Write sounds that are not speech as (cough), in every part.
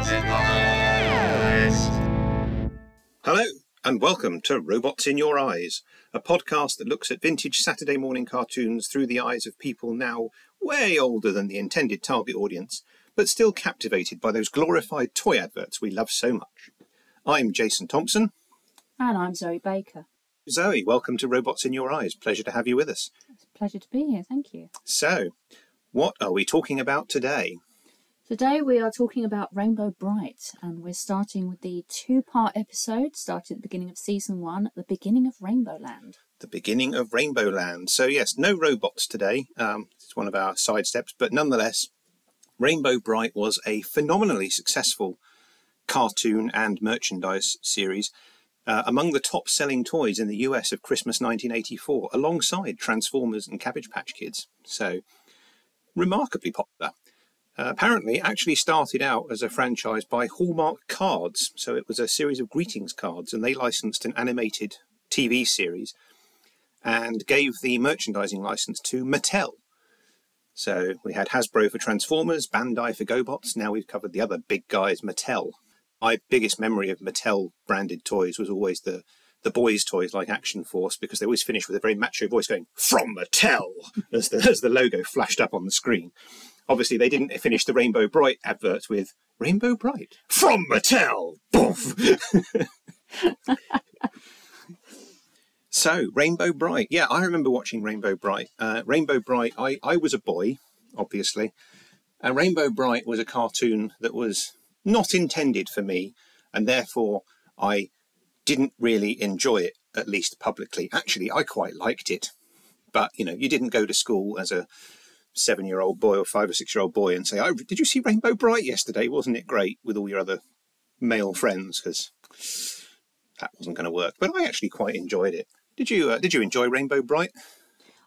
Robots in Your Eyes. Hello, and welcome to Robots in Your Eyes, a podcast that looks at vintage Saturday morning cartoons through the eyes of people now way older than the intended target audience, but still captivated by those glorified toy adverts we love so much. I'm Jason Thompson. And I'm Zoe Baker. Zoe, welcome to Robots in Your Eyes. Pleasure to have you with us. It's a pleasure to be here. Thank you. So, what are we talking about today? Today we are talking about Rainbow Brite, and we're starting with the two part episode, started at the beginning of season one, the beginning of Rainbow Land. The beginning of Rainbow Land. So, yes, no robots today. Um, it's one of our side steps, but nonetheless, Rainbow Brite was a phenomenally successful cartoon and merchandise series. Uh, among the top selling toys in the US of Christmas 1984, alongside Transformers and Cabbage Patch Kids. So, remarkably popular. Uh, apparently, actually started out as a franchise by Hallmark Cards. So, it was a series of greetings cards, and they licensed an animated TV series and gave the merchandising license to Mattel. So, we had Hasbro for Transformers, Bandai for GoBots. Now we've covered the other big guys, Mattel my biggest memory of Mattel branded toys was always the the boys' toys like Action Force because they always finished with a very macho voice going "From Mattel" as the as the logo flashed up on the screen. Obviously, they didn't finish the Rainbow Brite advert with "Rainbow Brite from Mattel." So, Rainbow Brite. Yeah, I remember watching Rainbow Brite. Uh, Rainbow Brite. I I was a boy, obviously, and Rainbow Brite was a cartoon that was not intended for me, and therefore I didn't really enjoy it, at least publicly. Actually, I quite liked it, but you know, you didn't go to school as a seven year old boy or five or six year old boy and say, oh, Did you see Rainbow Brite yesterday? Wasn't it great with all your other male friends? Because that wasn't going to work. But I actually quite enjoyed it. Did you? Uh, did you enjoy Rainbow Brite?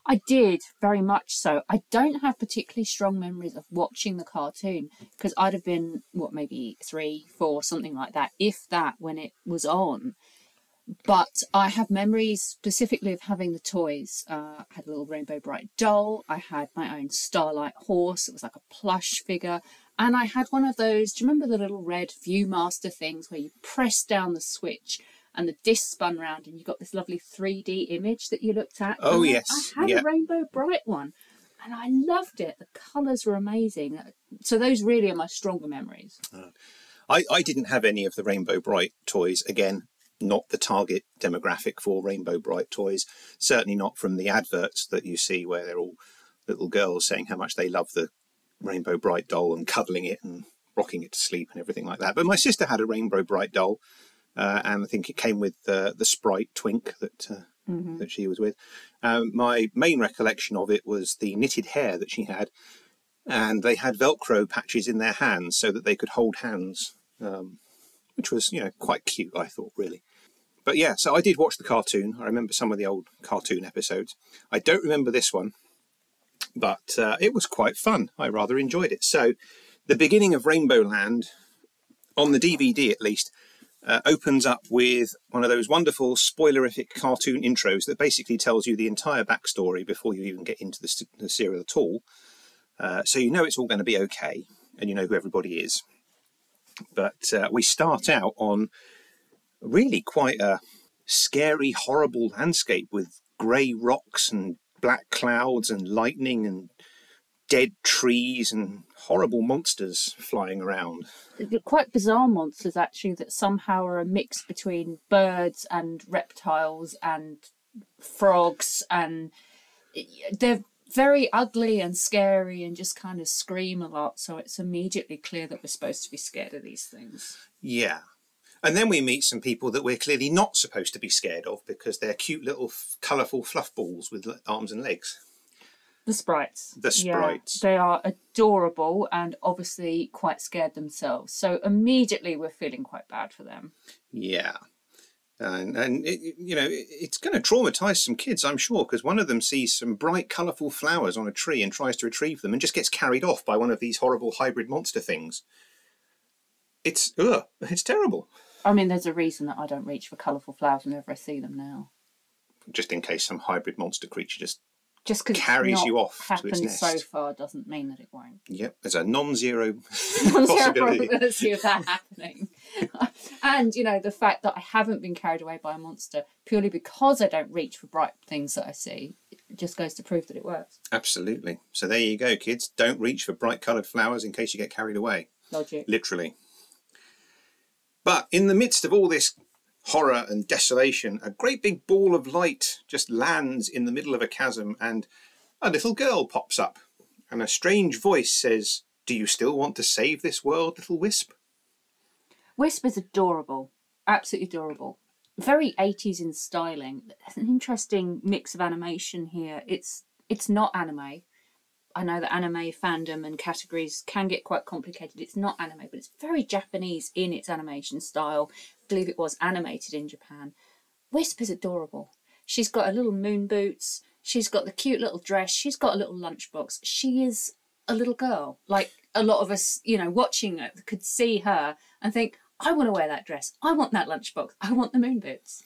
I did very much so. I don't have particularly strong memories of watching the cartoon because I'd have been what maybe three, four, something like that, if that, when it was on. But I have memories specifically of having the toys. Uh, I had a little Rainbow Brite doll. I had my own Starlight horse. It was like a plush figure. And I had one of those. Do you remember the little red Viewmaster things where you press down the switch and the disc spun round and you got this lovely 3D image that you looked at. Oh, And yes. I had Yeah. a Rainbow Brite one and I loved it. The colours were amazing. So those really are my stronger memories. I, I didn't have any of the Rainbow Brite toys. Again, not the target demographic for Rainbow Brite toys. Certainly not from the adverts that you see where they're all little girls saying how much they love the Rainbow Brite doll and cuddling it and rocking it to sleep and everything like that. But my sister had a Rainbow Brite doll, uh, and I think it came with uh, the Sprite Twink that uh, that she was with. Um, my main recollection of it was the knitted hair that she had, and they had Velcro patches in their hands so that they could hold hands, um, which was you know quite cute. I thought really. But yeah, so I did watch the cartoon. I remember some of the old cartoon episodes. I don't remember this one, but uh, it was quite fun. I rather enjoyed it. So, the beginning of Rainbow Land, on the DVD at least, uh, opens up with one of those wonderful spoilerific cartoon intros that basically tells you the entire backstory before you even get into the, the serial at all. Uh, so you know it's all going to be okay, and you know who everybody is. But uh, we start out on really quite a scary, horrible landscape with grey rocks and black clouds and lightning and dead trees and horrible monsters flying around. Quite bizarre monsters actually that somehow are a mix between birds and reptiles and frogs and they're very ugly and scary and just kind of scream a lot so it's immediately clear that we're supposed to be scared of these things Yeah. And then we meet some people that we're clearly not supposed to be scared of because they're cute little f- colourful fluff balls with l- arms and legs. the sprites The sprites. they are adorable and obviously quite scared themselves so immediately we're feeling quite bad for them Yeah. And, and it, you know, it's going to traumatize some kids, I'm sure, because one of them sees some bright, colourful flowers on a tree and tries to retrieve them and just gets carried off by one of these horrible hybrid monster things. It's, ugh, it's terrible. I mean, there's a reason that I don't reach for colourful flowers whenever I see them now. Just in case some hybrid monster creature just Just because carries not you off to its happened nest. so far doesn't mean that it won't. Yep, there's a non-zero (laughs) Non-zero possibility. probability of that (laughs) happening. (laughs) and you know the fact that I haven't been carried away by a monster purely because I don't reach for bright things that I see it just goes to prove that it works. Absolutely. So there you go, kids. Don't reach for bright coloured flowers in case you get carried away. Logic. literally. But in the midst of all this horror and desolation, a great big ball of light just lands in the middle of a chasm, and a little girl pops up. And a strange voice says, Do you still want to save this world, little wisp? Wisp is adorable, absolutely adorable. Very 80s in styling. An interesting mix of animation here. It's it's not anime. I know that anime fandom and categories can get quite complicated. It's not anime, but it's very Japanese in its animation style. I believe it was animated in Japan. Wisp is adorable. She's got her little moon boots. She's got the cute little dress. She's got a little lunchbox. She is a little girl. Like a lot of us, you know, watching it could see her and think, I want to wear that dress. I want that lunchbox. I want the moon boots.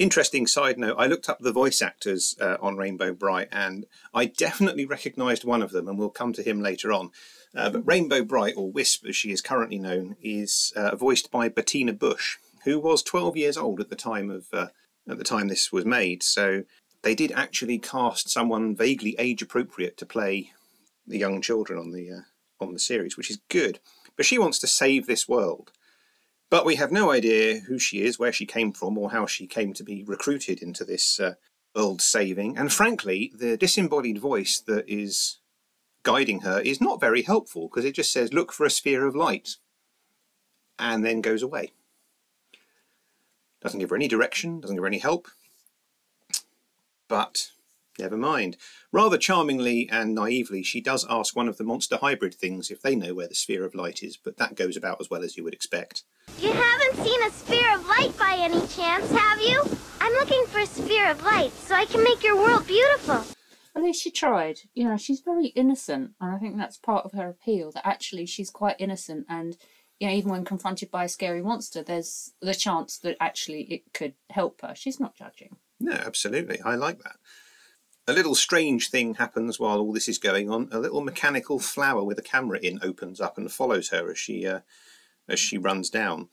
Interesting side note I looked up the voice actors uh, on Rainbow Brite, and I definitely recognised one of them, and we'll come to him later on. Uh, but Rainbow Brite, or Wisp as she is currently known, is uh, voiced by Bettina Bush, who was 12 years old at the time of uh, at the time this was made. So they did actually cast someone vaguely age appropriate to play the young children on the uh, on the series, which is good. But she wants to save this world. But we have no idea who she is, where she came from, or how she came to be recruited into this uh, world saving. And frankly, the disembodied voice that is guiding her is not very helpful because it just says, look for a sphere of light, and then goes away. Doesn't give her any direction, doesn't give her any help. But never mind. Rather charmingly and naively, she does ask one of the monster hybrid things if they know where the sphere of light is, but that goes about as well as you would expect. You haven't seen a sphere of light by any chance, have you? I'm looking for a sphere of light so I can make your world beautiful. At least she tried. You know, she's very innocent, and I think that's part of her appeal. That actually she's quite innocent, and you know, even when confronted by a scary monster, there's the chance that actually it could help her. She's not judging. No, absolutely. I like that. A little strange thing happens while all this is going on. A little mechanical flower with a camera in opens up and follows her as she uh, as she runs down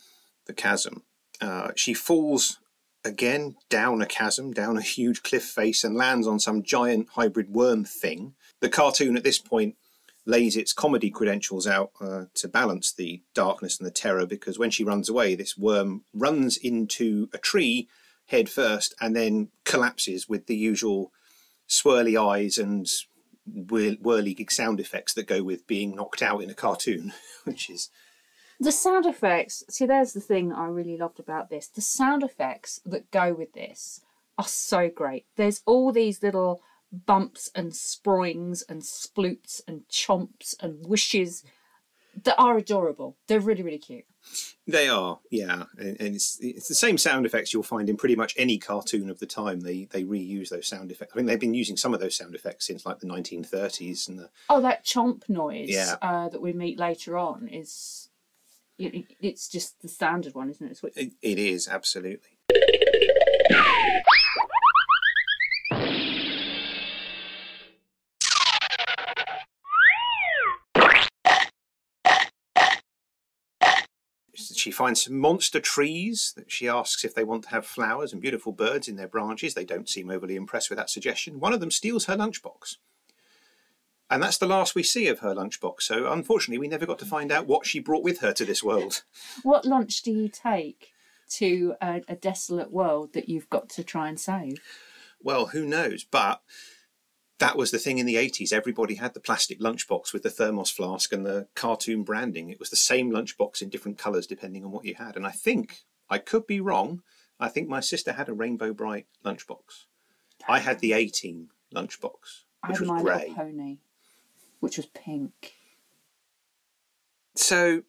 the chasm. Uh, she falls again down a chasm, down a huge cliff face, and lands on some giant hybrid worm thing. The cartoon at this point lays its comedy credentials out uh, to balance the darkness and the terror because when she runs away, this worm runs into a tree head first and then collapses with the usual swirly eyes and whir- whirly gig sound effects that go with being knocked out in a cartoon, (laughs) which is The sound effects. See, there's the thing I really loved about this. The sound effects that go with this are so great. There's all these little bumps and springs and sploots and chomps and whooshes that are adorable. They're really, really cute. They are, yeah, and, and it's it's the same sound effects you'll find in pretty much any cartoon of the time. They they reuse those sound effects. I mean, they've been using some of those sound effects since like the 1930s, and the, Oh, that chomp noise Yeah. uh, that we meet later on is. it- It's just the standard one, isn't it? It's what- it, it is absolutely. She finds some monster trees that she asks if they want to have flowers and beautiful birds in their branches. They don't seem overly impressed with that suggestion. One of them steals her lunchbox. And that's the last we see of her lunchbox. So unfortunately, we never got to find out what she brought with her to this world. (laughs) What lunch do you take to a, a desolate world that you've got to try and save? Well, who knows? But that was the thing in the 80s. Everybody had the plastic lunchbox with the thermos flask and the cartoon branding. It was the same lunchbox in different colours depending on what you had. And I think, I could be wrong, I think my sister had a Rainbow Brite lunchbox. I had the A Team lunchbox, I which was grey. pony, which was pink. So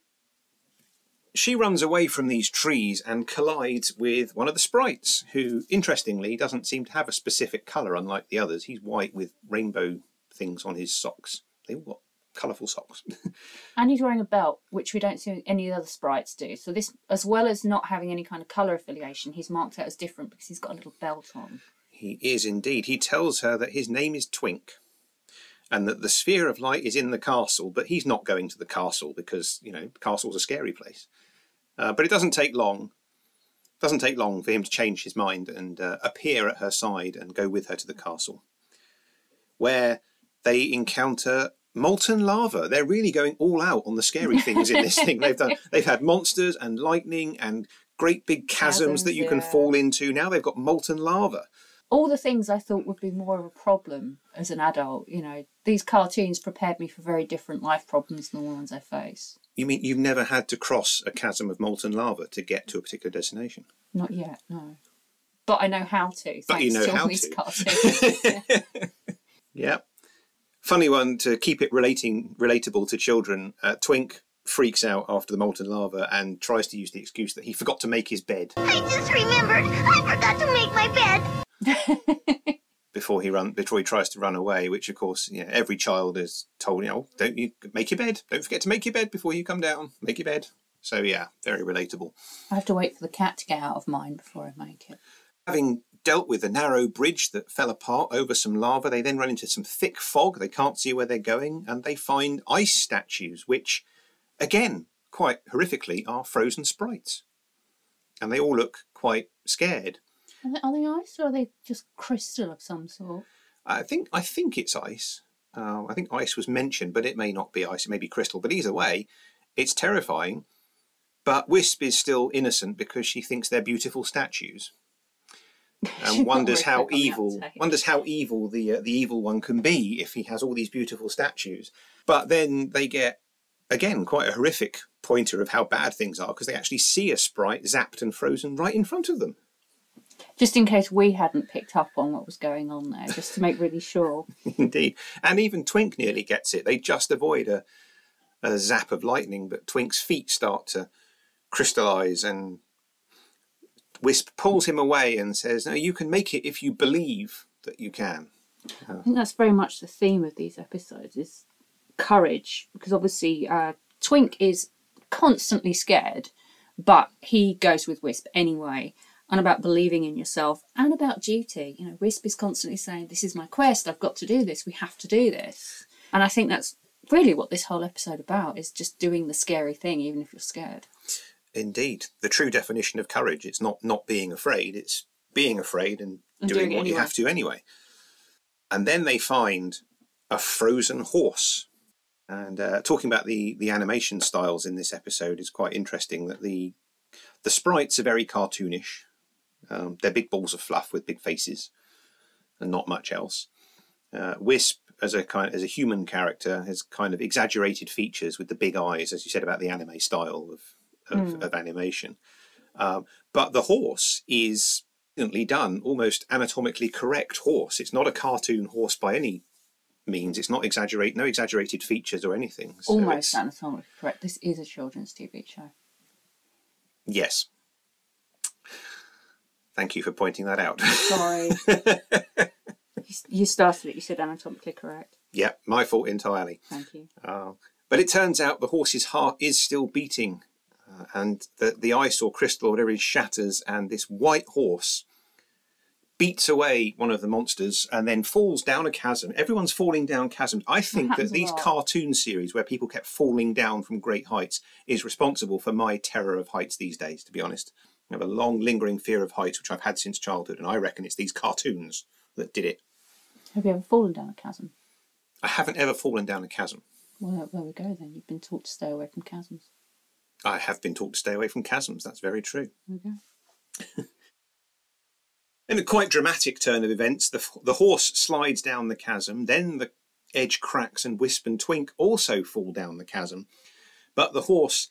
she runs away from these trees and collides with one of the sprites, who, interestingly, doesn't seem to have a specific colour, unlike the others. He's white with rainbow things on his socks. They all got colourful socks. (laughs) And he's wearing a belt, which we don't see any of the other sprites do. So this, as well as not having any kind of colour affiliation, he's marked out as different because he's got a little belt on. He is indeed. He tells her that his name is Twink and that the sphere of light is in the castle, but he's not going to the castle because, you know, castle's a scary place. Uh, but it doesn't take long. Doesn't take long for him to change his mind and uh, appear at her side and go with her to the castle, where they encounter molten lava. They're really going all out on the scary (laughs) things in this thing. They've done. They've had monsters and lightning and great big chasms, Chasms, that you can fall into. Now they've got molten lava. All the things I thought would be more of a problem as an adult, you know, these cartoons prepared me for very different life problems than the ones I face. You mean you've never had to cross a chasm of molten lava to get to a particular destination? Not yet, no. But I know how to. But you thanks know to how to. cartoons. (laughs) Yeah. Funny one to keep it relating relatable to children. Uh, Twink freaks out after the molten lava and tries to use the excuse that he forgot to make his bed I just remembered. I forgot to make my bed. (laughs) before he run before he tries to run away. Which of course, you know, every child is told, you know, don't you make your bed? Don't forget to make your bed before you come down. Make your bed. So yeah, very relatable. I have to wait for the cat to get out of mine before I make it. Having dealt with a narrow bridge that fell apart over some lava, they then run into some thick fog. They can't see where they're going, and they find ice statues, which, again, quite horrifically, are frozen sprites. And they all look quite scared. Are they, are they ice or are they just crystal of some sort? I think I think it's ice. Uh, I think ice was mentioned, but it may not be ice. It may be crystal. But either way, it's terrifying. But Wisp is still innocent because she thinks they're beautiful statues. (laughs) And wonders how quick on the evil wonders how evil the uh, the evil one can be if he has all these beautiful statues. But then they get again quite a horrific pointer of how bad things are because they actually see a sprite zapped and frozen right in front of them. Just in case we hadn't picked up on what was going on there, just to make really sure. (laughs) Indeed, and even Twink nearly gets it. They just avoid a a zap of lightning, but Twink's feet start to crystallize and. Wisp pulls him away and says, "No, you can make it if you believe that you can." I think that's very much the theme of these episodes is courage, because obviously uh, Twink is constantly scared, but he goes with Wisp anyway. And about believing in yourself and about duty. You know, Wisp is constantly saying, This is my quest, I've got to do this, we have to do this. And I think that's really what this whole episode about is just doing the scary thing, even if you're scared. Indeed, the true definition of courage. It's not not being afraid. It's being afraid and, And doing, doing what you have to anyway. And then they find a frozen horse. And uh, talking about the the animation styles in this episode is quite interesting. That the the sprites are very cartoonish. Um, they're big balls of fluff with big faces, and not much else. Uh, Wisp, as a kind as a human character, has kind of exaggerated features with the big eyes, as you said about the anime style of of, of animation. Um, but the horse is done, almost anatomically correct horse. It's not a cartoon horse by any means. It's not exaggerate, no exaggerated features or anything. So Almost anatomically correct. This is a children's TV show. Yes. Thank you for pointing that out. Sorry. (laughs) You- started it, you said anatomically correct. yeah, my fault entirely. Thank you. Uh, but it turns out the horse's heart is still beating, uh, and the, the ice or crystal or whatever is shatters, and this white horse beats away one of the monsters and then falls down a chasm. Everyone's falling down chasms. I think that these cartoon series where people kept falling down from great heights is responsible for my terror of heights these days, to be honest. I have a long lingering fear of heights, which I've had since childhood, and I reckon it's these cartoons that did it. Have you ever fallen down a chasm? I haven't ever fallen down a chasm. Well, there we go then. You've been taught to stay away from chasms. I have been taught to stay away from chasms. That's very true. Go. (laughs) In a quite dramatic turn of events, the, the horse slides down the chasm, then the edge cracks and Wisp and Twink also fall down the chasm. But the horse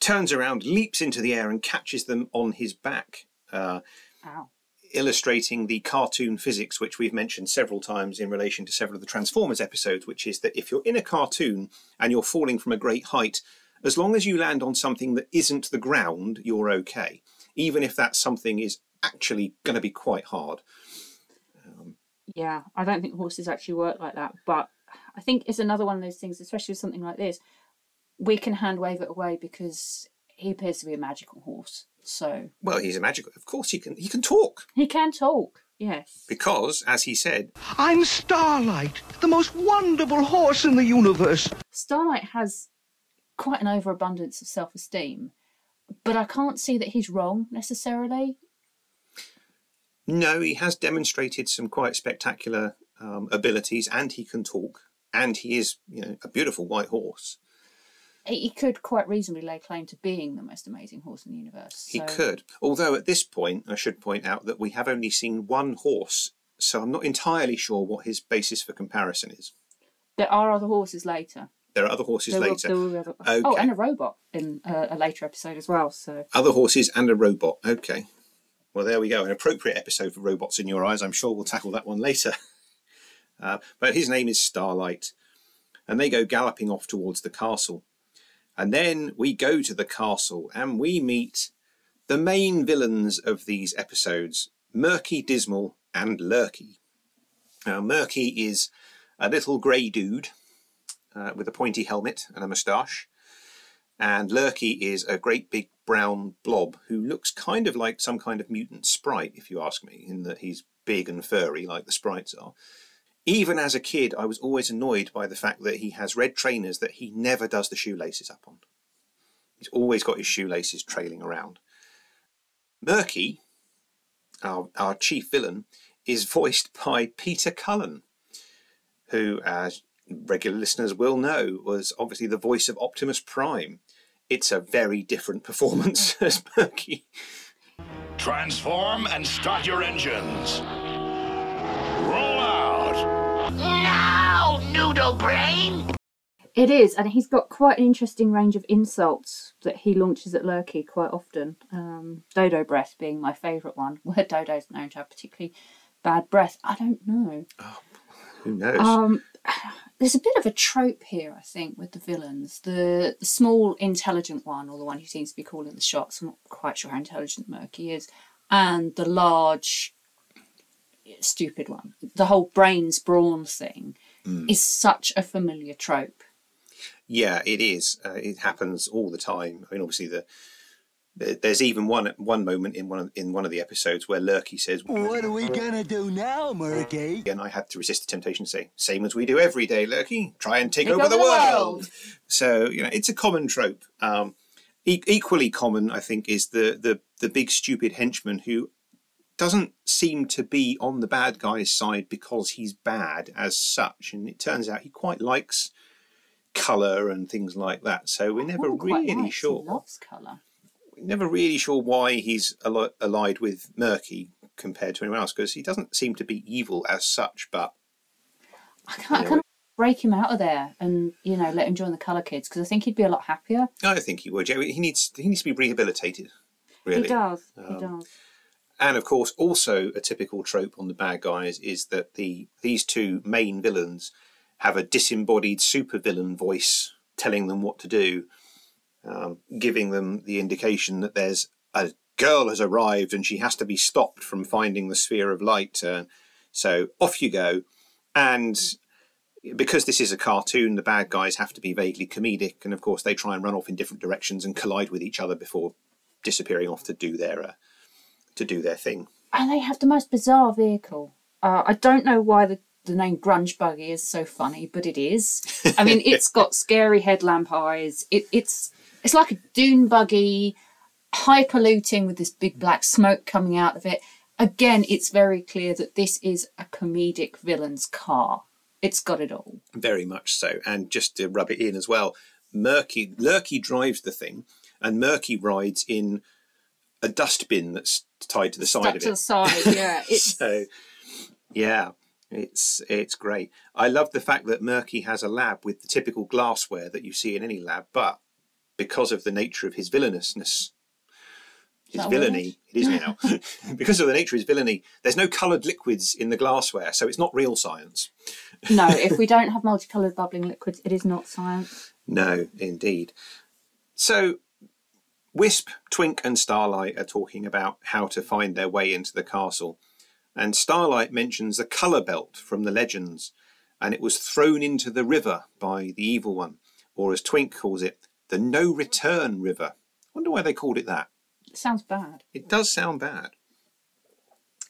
turns around, leaps into the air, and catches them on his back, uh, Ow. illustrating the cartoon physics, which we've mentioned several times in relation to several of the Transformers episodes, which is that if you're in a cartoon and you're falling from a great height, as long as you land on something that isn't the ground, you're okay, even if that something is actually going to be quite hard. Yeah, I don't think horses actually work like that, but I think it's another one of those things, especially with something like this. We can hand wave it away because he appears to be a magical horse. So Well, he's a magical. Of course, he can. He can talk. he can talk. Yes. Because, as he said, I'm Starlight, the most wonderful horse in the universe. Starlight has quite an overabundance of self esteem, but I can't see that he's wrong necessarily. no, he has demonstrated some quite spectacular um, abilities, and he can talk, and he is, you know, a beautiful white horse. He could quite reasonably lay claim to being the most amazing horse in the universe. He so- could. Although at this point, I should point out that we have only seen one horse, so I'm not entirely sure what his basis for comparison is. There are other horses later. There are other horses There later. there will be other- Oh, and a robot in uh, a later episode as well. So Other horses and a robot. Okay. Well, there we go. An appropriate episode for robots in your eyes. I'm sure we'll tackle that one later. (laughs) Uh, but his name is Starlight. And they go galloping off towards the castle. And then we go to the castle and we meet the main villains of these episodes Murky, Dismal, and Lurky. Now, Murky is a little grey dude uh, with a pointy helmet and a moustache. And Lurky is a great big brown blob who looks kind of like some kind of mutant sprite, if you ask me, in that he's big and furry like the sprites are. Even as a kid, I was always annoyed by the fact that he has red trainers that he never does the shoelaces up on. He's always got his shoelaces trailing around. Murky, our, our chief villain, is voiced by Peter Cullen, who, as regular listeners will know, was obviously the voice of Optimus Prime. It's a very different performance (laughs) as Murky. Transform and start your engines. Noodle brain! it is, and he's got quite an interesting range of insults that he launches at Lurky quite often. Um, Dodo breath being my favourite one, (laughs) where Dodo's known to have particularly bad breath. I don't know. Who knows? Um, there's a bit of a trope here, I think, with the villains. The the small, intelligent one, or the one who seems to be calling the shots. I'm not quite sure how intelligent Murky is, and the large, stupid one. The whole brains brawn thing is such a familiar trope. Yeah, it is. Uh, it happens all the time. I mean, obviously, the, the there's even one one moment in one of, in one of the episodes where Lurky says, What are we gonna do now, Murky? and I had to resist the temptation to say, "Same as we do every day, Lurky. Try and take, Take over, over the the world." world. So you know, it's a common trope. Um, e- equally common, I think, is the the the big stupid henchman who doesn't seem to be on the bad guy's side because he's bad as such, and it turns out he quite likes color and things like that. So we're never really likes, sure He loves colour. We're never really sure why he's alli- allied with Murky compared to anyone else because he doesn't seem to be evil as such. But I can't, Yeah, I can't break him out of there and you know let him join the colour kids because I think he'd be a lot happier. I think he would. Yeah, he needs he needs to be rehabilitated. Really, He does. Um, he does. And of course, also a typical trope on the bad guys is that the these two main villains have a disembodied supervillain voice telling them what to do, um, giving them the indication that there's a girl has arrived and she has to be stopped from finding the sphere of light. Uh, so off you go, and because this is a cartoon, the bad guys have to be vaguely comedic, and of course they try and run off in different directions and collide with each other before disappearing off to do their uh, to do their thing. And they have the most bizarre vehicle. Uh, I don't know why the, the name Grunge Buggy is so funny, but it is. I mean, (laughs) it's got scary headlamp eyes. It, it's it's like a dune buggy, high polluting with this big black smoke coming out of it. Again, it's very clear that this is a comedic villain's car. It's got it all. Very much so. And just to rub it in as well, Murky Lurky drives the thing, and Murky rides in a dustbin that's tied to the side Stuck of to it. the side, yeah. (laughs) It's so yeah it's it's great i love the fact that murky has a lab with the typical glassware that you see in any lab but because of the nature of his villainousness his that villainy it is now (laughs) (laughs) because of the nature of his villainy there's no coloured liquids in the glassware so it's not real science no, if we don't have multicoloured bubbling liquids, it is not science. no indeed so wisp twink and starlight are talking about how to find their way into the castle and Starlight mentions a colour belt from the legends, and it was thrown into the river by the evil one, or as Twink calls it, the no return river. Wonder why they called it that. It sounds bad. It does sound bad.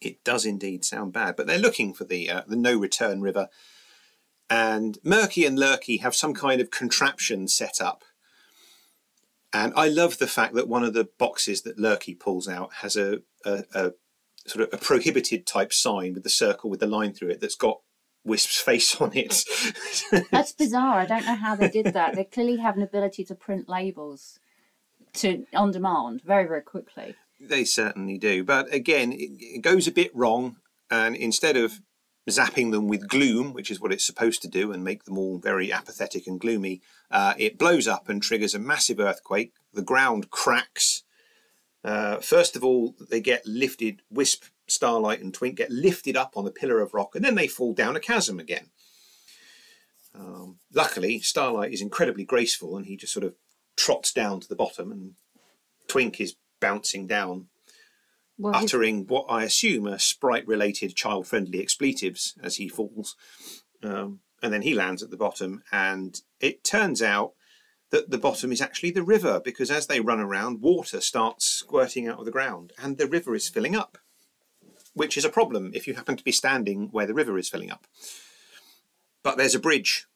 It does indeed sound bad, but they're looking for the uh, the no return river, and Murky and Lurky have some kind of contraption set up. And I love the fact that one of the boxes that Lurky pulls out has a, a, a sort of a prohibited type sign with the circle with the line through it that's got Wisp's (laughs) face on it. That's bizarre. I don't know how they did that. They clearly have an ability to print labels to on demand very, very quickly. They certainly do. But again, it, it goes a bit wrong. And instead of zapping them with gloom, which is what it's supposed to do, and make them all very apathetic and gloomy, uh, it blows up and triggers a massive earthquake. The ground cracks. Uh, first of all, they get lifted, Wisp, Starlight, and Twink get lifted up on a pillar of rock, and then they fall down a chasm again. Um, luckily, Starlight is incredibly graceful, and he just sort of trots down to the bottom, and Twink is bouncing down, Well, uttering what I assume are sprite-related child-friendly expletives as he falls. Um, and then he lands at the bottom, and it turns out that the bottom is actually the river because as they run around, water starts squirting out of the ground, and the river is filling up, which is a problem if you happen to be standing where the river is filling up. But there's a bridge.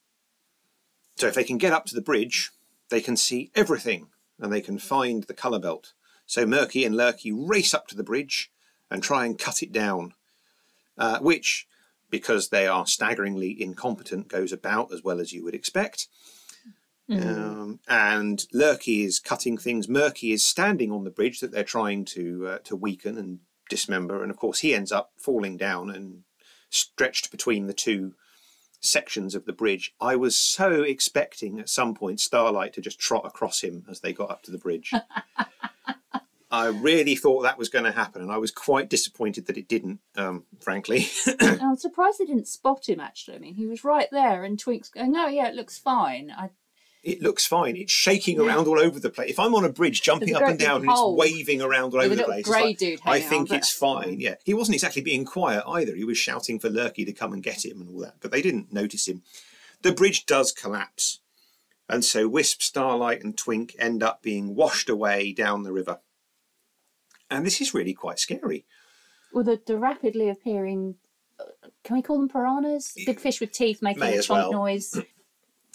So if they can get up to the bridge, they can see everything and they can find the colour belt. So Murky and Lurky race up to the bridge and try and cut it down, uh, which, because they are staggeringly incompetent, goes about as well as you would expect. Um, and Lurky is cutting things. Murky is standing on the bridge that they're trying to uh, to weaken and dismember, and of course he ends up falling down and stretched between the two sections of the bridge. I was so expecting at some point Starlight to just trot across him as they got up to the bridge. (laughs) I really thought that was going to happen, and I was quite disappointed that it didn't. Um, frankly, (laughs) I'm surprised they didn't spot him. Actually, I mean, he was right there, and Twink's going, "No, yeah, it looks fine." I, it looks fine. It's shaking around all over the place. If I'm on a bridge, jumping a up and down, and it's waving around all over the place, grey like, dude I think it's fine. Yeah, he wasn't exactly being quiet either. He was shouting for Lurky to come and get him and all that, but they didn't notice him. The bridge does collapse, and so Wisp, Starlight, and Twink end up being washed away down the river. And this is really quite scary. well, the, the rapidly appearing. uh, Can we call them piranhas? Big fish with teeth making a chomp well. noise. (clears throat)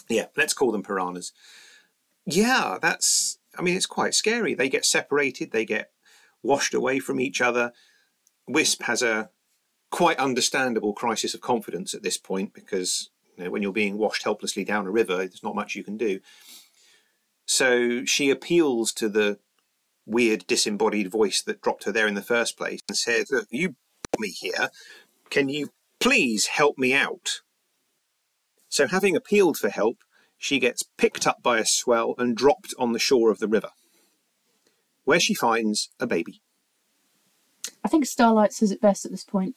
Yeah, let's call them piranhas. Yeah, that's, I mean, it's quite scary. They get separated, they get washed away from each other. Wisp has a quite understandable crisis of confidence at this point because you know, when you're being washed helplessly down a river, there's not much you can do. So she appeals to the weird disembodied voice that dropped her there in the first place and says, Look, you brought me here. Can you please help me out? So, having appealed for help, she gets picked up by a swell and dropped on the shore of the river, where she finds a baby. I think Starlight says it best at this point.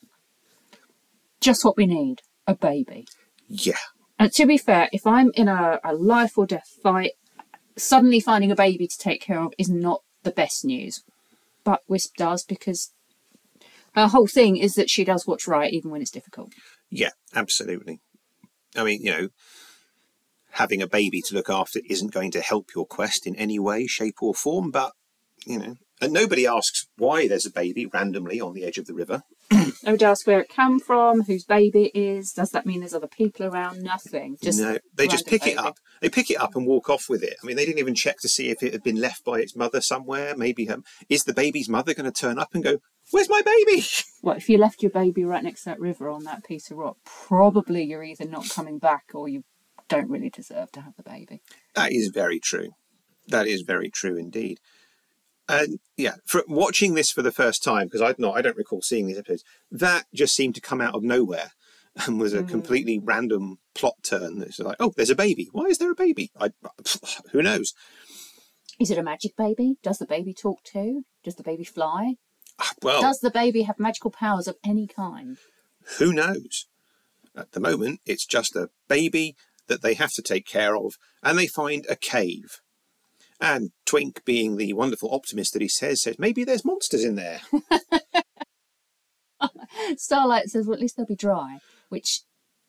Just what we need a baby. Yeah, And to be fair, if I'm in a, a life or death fight, suddenly finding a baby to take care of is not the best news. But Wisp does because her whole thing is that she does what's right even when it's difficult. yeah, absolutely. I mean, you know, having a baby to look after isn't going to help your quest in any way, shape, or form, but, you know, and nobody asks why there's a baby randomly on the edge of the river. Nobody asks where it come from, whose baby it is. Does that mean there's other people around? Nothing. Just no, they just pick it up. They pick it up and walk off with it. I mean, they didn't even check to see if it had been left by its mother somewhere. Maybe um, is the baby's mother going to turn up and go, "Where's my baby?" (laughs) Well, if you left your baby right next to that river on that piece of rock? Probably you're either not coming back or you don't really deserve to have the baby. That is very true. That is very true indeed. And yeah, for watching this for the first time because I'd not, I don't recall seeing these episodes. That just seemed to come out of nowhere and was a mm. completely random plot turn. It's like, oh, there's a baby. Why is there a baby? I, (sighs) who knows? Is it a magic baby? Does the baby talk too? Does the baby fly? Ah, well, Does the baby have magical powers of any kind? who knows? At the moment, it's just a baby that they have to take care of, and they find a cave. And Twink, being the wonderful optimist that he says, says maybe there's monsters in there. (laughs) Starlight says, well, at least they'll be dry, which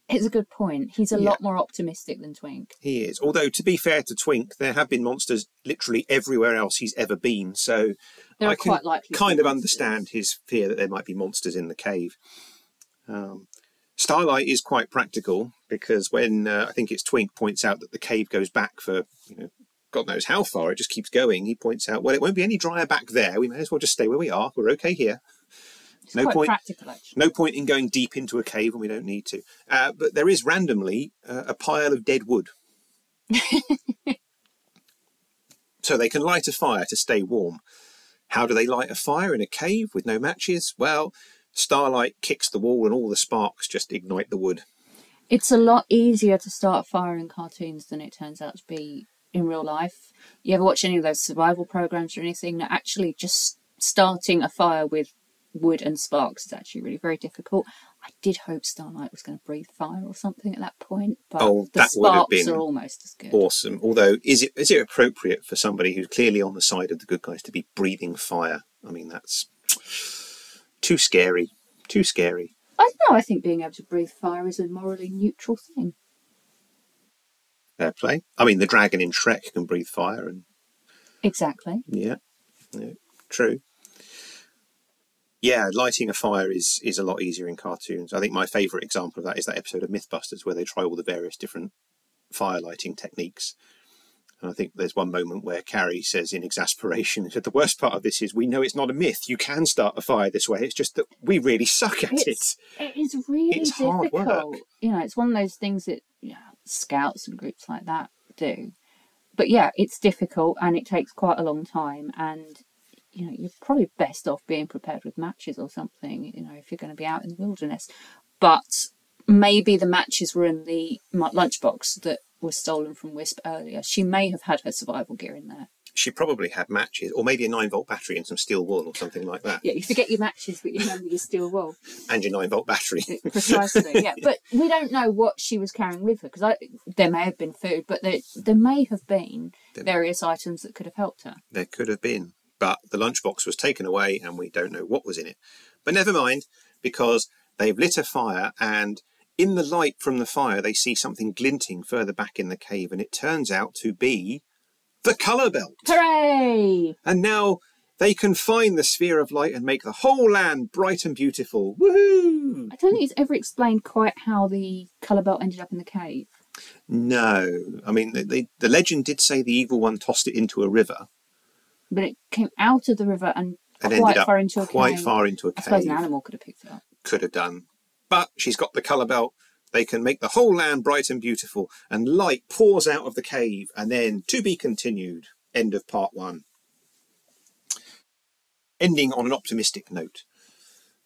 is a good point. He's a Yeah. lot more optimistic than Twink. He is. Although, to be fair to Twink, there have been monsters literally everywhere else he's ever been. So There I can kind of monsters. understand his fear that there might be monsters in the cave. Um, Starlight is quite practical because when uh, I think it's Twink points out that the cave goes back for you know God knows how far, it just keeps going. He points out, well, it won't be any drier back there. We may as well just stay where we are. We're okay here. It's no point-. No point in going deep into a cave when we don't need to. Uh, but there is randomly uh, a pile of dead wood. (laughs) so they can light a fire to stay warm. How do they light a fire in a cave with no matches? Well, starlight kicks the wall and all the sparks just ignite the wood. It's a lot easier to start a fire in cartoons than it turns out to be in real life. You ever watch any of those survival programs or anything? That actually just starting a fire with wood and sparks is actually really very difficult. I did hope Starlight was going to breathe fire or something at that point, but Oh, the that would have sparks been are almost as good. Awesome. Although, is it is it appropriate for somebody who's clearly on the side of the good guys to be breathing fire? I mean, that's too scary. Too scary. I don't know. I think being able to breathe fire is a morally neutral thing. Fair play. I mean, the dragon in Shrek can breathe fire, and Exactly. Yeah, yeah, true. Yeah, lighting a fire is is a lot easier in cartoons. I think my favourite example of that is that episode of MythBusters where they try all the various different fire lighting techniques. And I think there's one moment where Kari says in exasperation that (laughs) the worst part of this is we know it's not a myth. You can start a fire this way. It's just that we really suck at It's, it. it is really It's hard work. difficult. You know, it's one of those things that you know, scouts and groups like that do. But yeah, it's difficult and it takes quite a long time. And you know, you're probably best off being prepared with matches or something. You know, if you're going to be out in the wilderness. But maybe the matches were in the lunchbox that was stolen from Wisp earlier. She may have had her survival gear in there. She probably had matches, or maybe a nine volt battery and some steel wool or something like that, Yeah, you forget your matches, but you remember your steel wool. and your nine volt battery. (laughs) Precisely, yeah. But we don't know what she was carrying with her because there may have been food, but there, there may have been various items that could have helped her. there could have been, but the lunchbox was taken away and we don't know what was in it. But never mind, because they've lit a fire and in the light from the fire they see something glinting further back in the cave and it turns out to be the colour belt. Hooray! And now they can find the sphere of light and make the whole land bright and beautiful. Woohoo! I don't think it's ever explained quite how the colour belt ended up in the cave. No, I mean, the, the, the legend did say the evil one tossed it into a river But it came out of the river and, and quite ended up far into a quite cave. far into a I suppose an animal could have picked it up. could have done. But she's got the colour belt. They can make the whole land bright and beautiful, and light pours out of the cave, and then to be continued. End of part one. Ending on an optimistic note.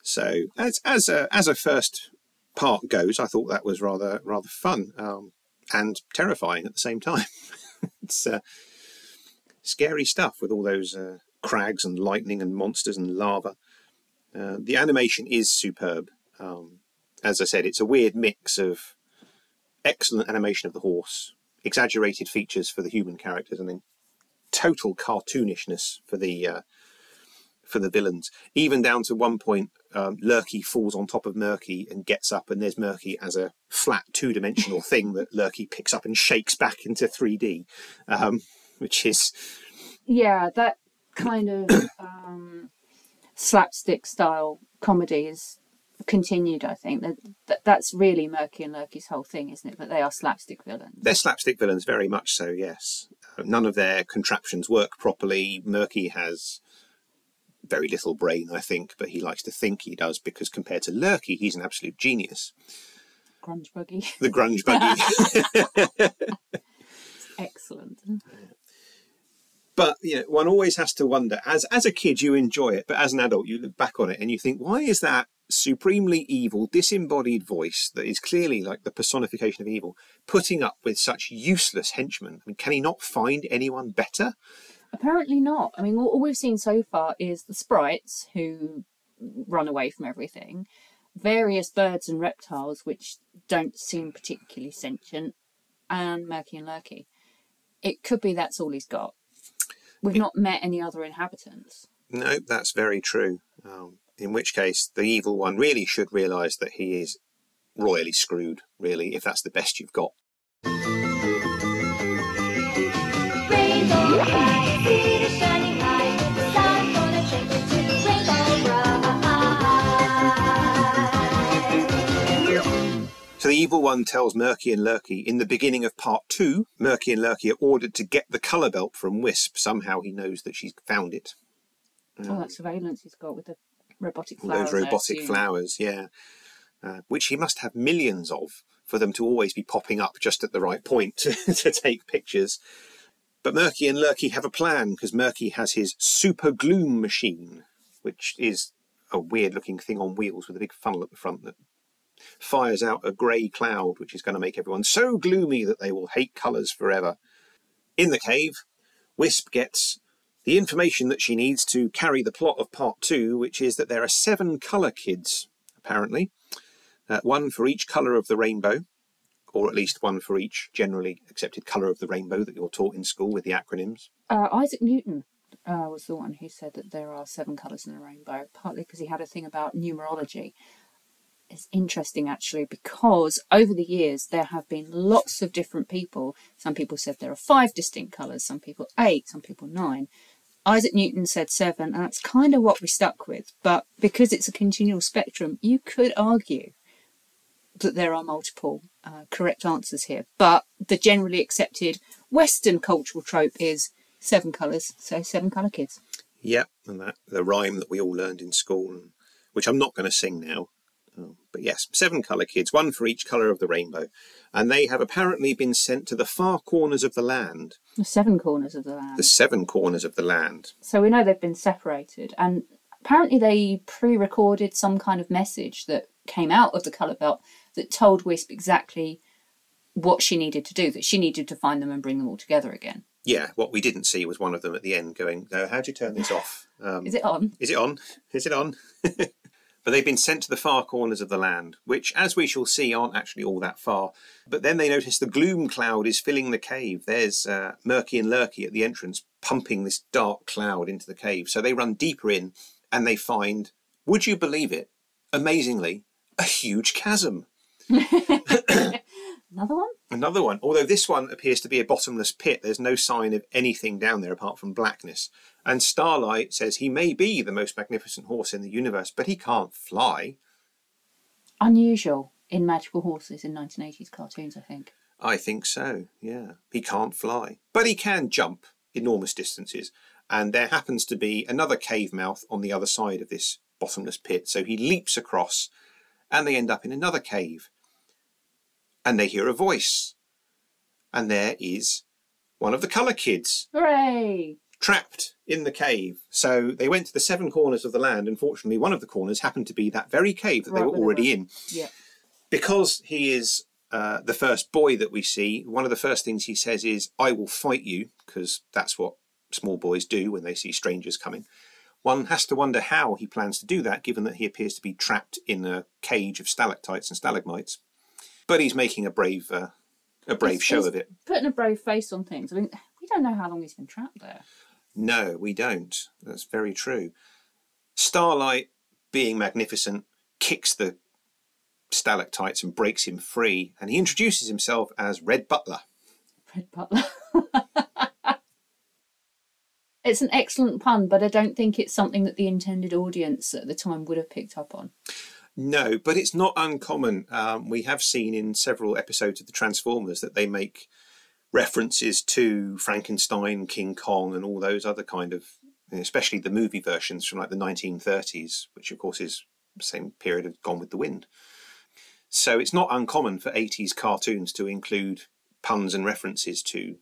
So, as as a as a first part goes, I thought that was rather rather fun um, and terrifying at the same time. (laughs) it's uh, scary stuff with all those uh, crags and lightning and monsters and lava. Uh, the animation is superb. Um, as I said, it's a weird mix of excellent animation of the horse, exaggerated features for the human characters, and then total cartoonishness for the uh, for the villains. Even down to one point, um, Lurky falls on top of Murky and gets up, and there's Murky as a flat two-dimensional (laughs) thing that Lurky picks up and shakes back into 3D, um, which is Yeah, that kind of (coughs) um, slapstick style comedy is continued. I think that, that that's really Murky and Lurky's whole thing, isn't it? That they are slapstick villains. They're slapstick villains, very much so, yes. Uh, None of their contraptions work properly. Murky has very little brain, I think, but he likes to think he does because compared to Lurky, he's an absolute genius. Grunge buggy, The grunge (laughs) buggy. (laughs) excellent. but you know, one always has to wonder. As as a kid, you enjoy it, but as an adult, you look back on it and you think, why is that supremely evil, disembodied voice that is clearly like the personification of evil, putting up with such useless henchmen? I mean, can he not find anyone better? Apparently not. I mean, all, all we've seen so far is the sprites who run away from everything, various birds and reptiles which don't seem particularly sentient, and Murky and Lurky. It could be that's all he's got. We've not met any other inhabitants. No, that's very true. Um, in which case, the evil one really should realise that he is royally screwed, really, if that's the best you've got. So the evil one tells Murky and Lurky in the beginning of part two, Murky and Lurky are ordered to get the colour belt from Wisp. Somehow he knows that she's found it. Oh, that surveillance he's got with the robotic flowers. those robotic flowers, yeah. Uh, which he must have millions of for them to always be popping up just at the right point (laughs) to, to take pictures. But Murky and Lurky have a plan because Murky has his super gloom machine, which is a weird looking thing on wheels with a big funnel at the front that fires out a grey cloud, which is going to make everyone so gloomy that they will hate colours forever. In the cave, Wisp gets the information that she needs to carry the plot of part two, which is that there are seven colour kids, apparently, uh, one for each colour of the rainbow, or at least one for each generally accepted colour of the rainbow that you're taught in school with the acronyms. Uh, Isaac Newton uh, was the one who said that there are seven colours in the rainbow, partly because he had a thing about numerology. It's interesting actually because over the years there have been lots of different people. Some people said there are five distinct colours, some people eight, some people nine. Isaac Newton said seven, and that's kind of what we stuck with. But because it's a continual spectrum, you could argue that there are multiple uh, correct answers here. But the generally accepted Western cultural trope is seven colours, so seven colour kids. Yep, and that the rhyme that we all learned in school, which I'm not going to sing now. Oh, but yes, seven colour kids, one for each colour of the rainbow. And they have apparently been sent to the far corners of the land, The seven corners of the land. the seven corners of the land. So we know they've been separated, and apparently they pre-recorded some kind of message that came out of the colour belt that told Wisp exactly what she needed to do. That she needed to find them and bring them all together again. Yeah, what we didn't see was one of them at the end going, no, how do you turn this off? (laughs) Um, Is it on? Is it on? Is it on? But they've been sent to the far corners of the land, which, as we shall see, aren't actually all that far. But then they notice the gloom cloud is filling the cave. There's uh, Murky and Lurky at the entrance, pumping this dark cloud into the cave. So they run deeper in and they find, would you believe it, amazingly, a huge chasm. Another one? Another one, although this one appears to be a bottomless pit, there's no sign of anything down there apart from blackness. And Starlight says he may be the most magnificent horse in the universe, but he can't fly. Unusual in magical horses in 1980s cartoons, I think. I think so, yeah. He can't fly, but he can jump enormous distances. And there happens to be another cave mouth on the other side of this bottomless pit. So he leaps across and they end up in another cave. And they hear a voice. And there is one of the colour kids Hooray! trapped in the cave. So they went to the seven corners of the land. Unfortunately, one of the corners happened to be that very cave that they were already in. Yeah. Because he is uh, the first boy that we see, one of the first things he says is, I will fight you, because that's what small boys do when they see strangers coming. One has to wonder how he plans to do that, given that he appears to be trapped in a cage of stalactites and stalagmites. But he's making a brave, uh, a brave He's- show he's of it. Putting a brave face on things. I mean, we don't know how long he's been trapped there. No, we don't. That's very true. Starlight, being magnificent, kicks the stalactites and breaks him free, and he introduces himself as Red Butler. Red Butler. (laughs) it's an excellent pun, but I don't think it's something that the intended audience at the time would have picked up on. No, but it's not uncommon. Um, we have seen in several episodes of the Transformers that they make references to Frankenstein, King Kong, and all those other kind of, especially the movie versions from like the 1930s, which of course is the same period of Gone with the Wind. So it's not uncommon for 80s cartoons to include puns and references to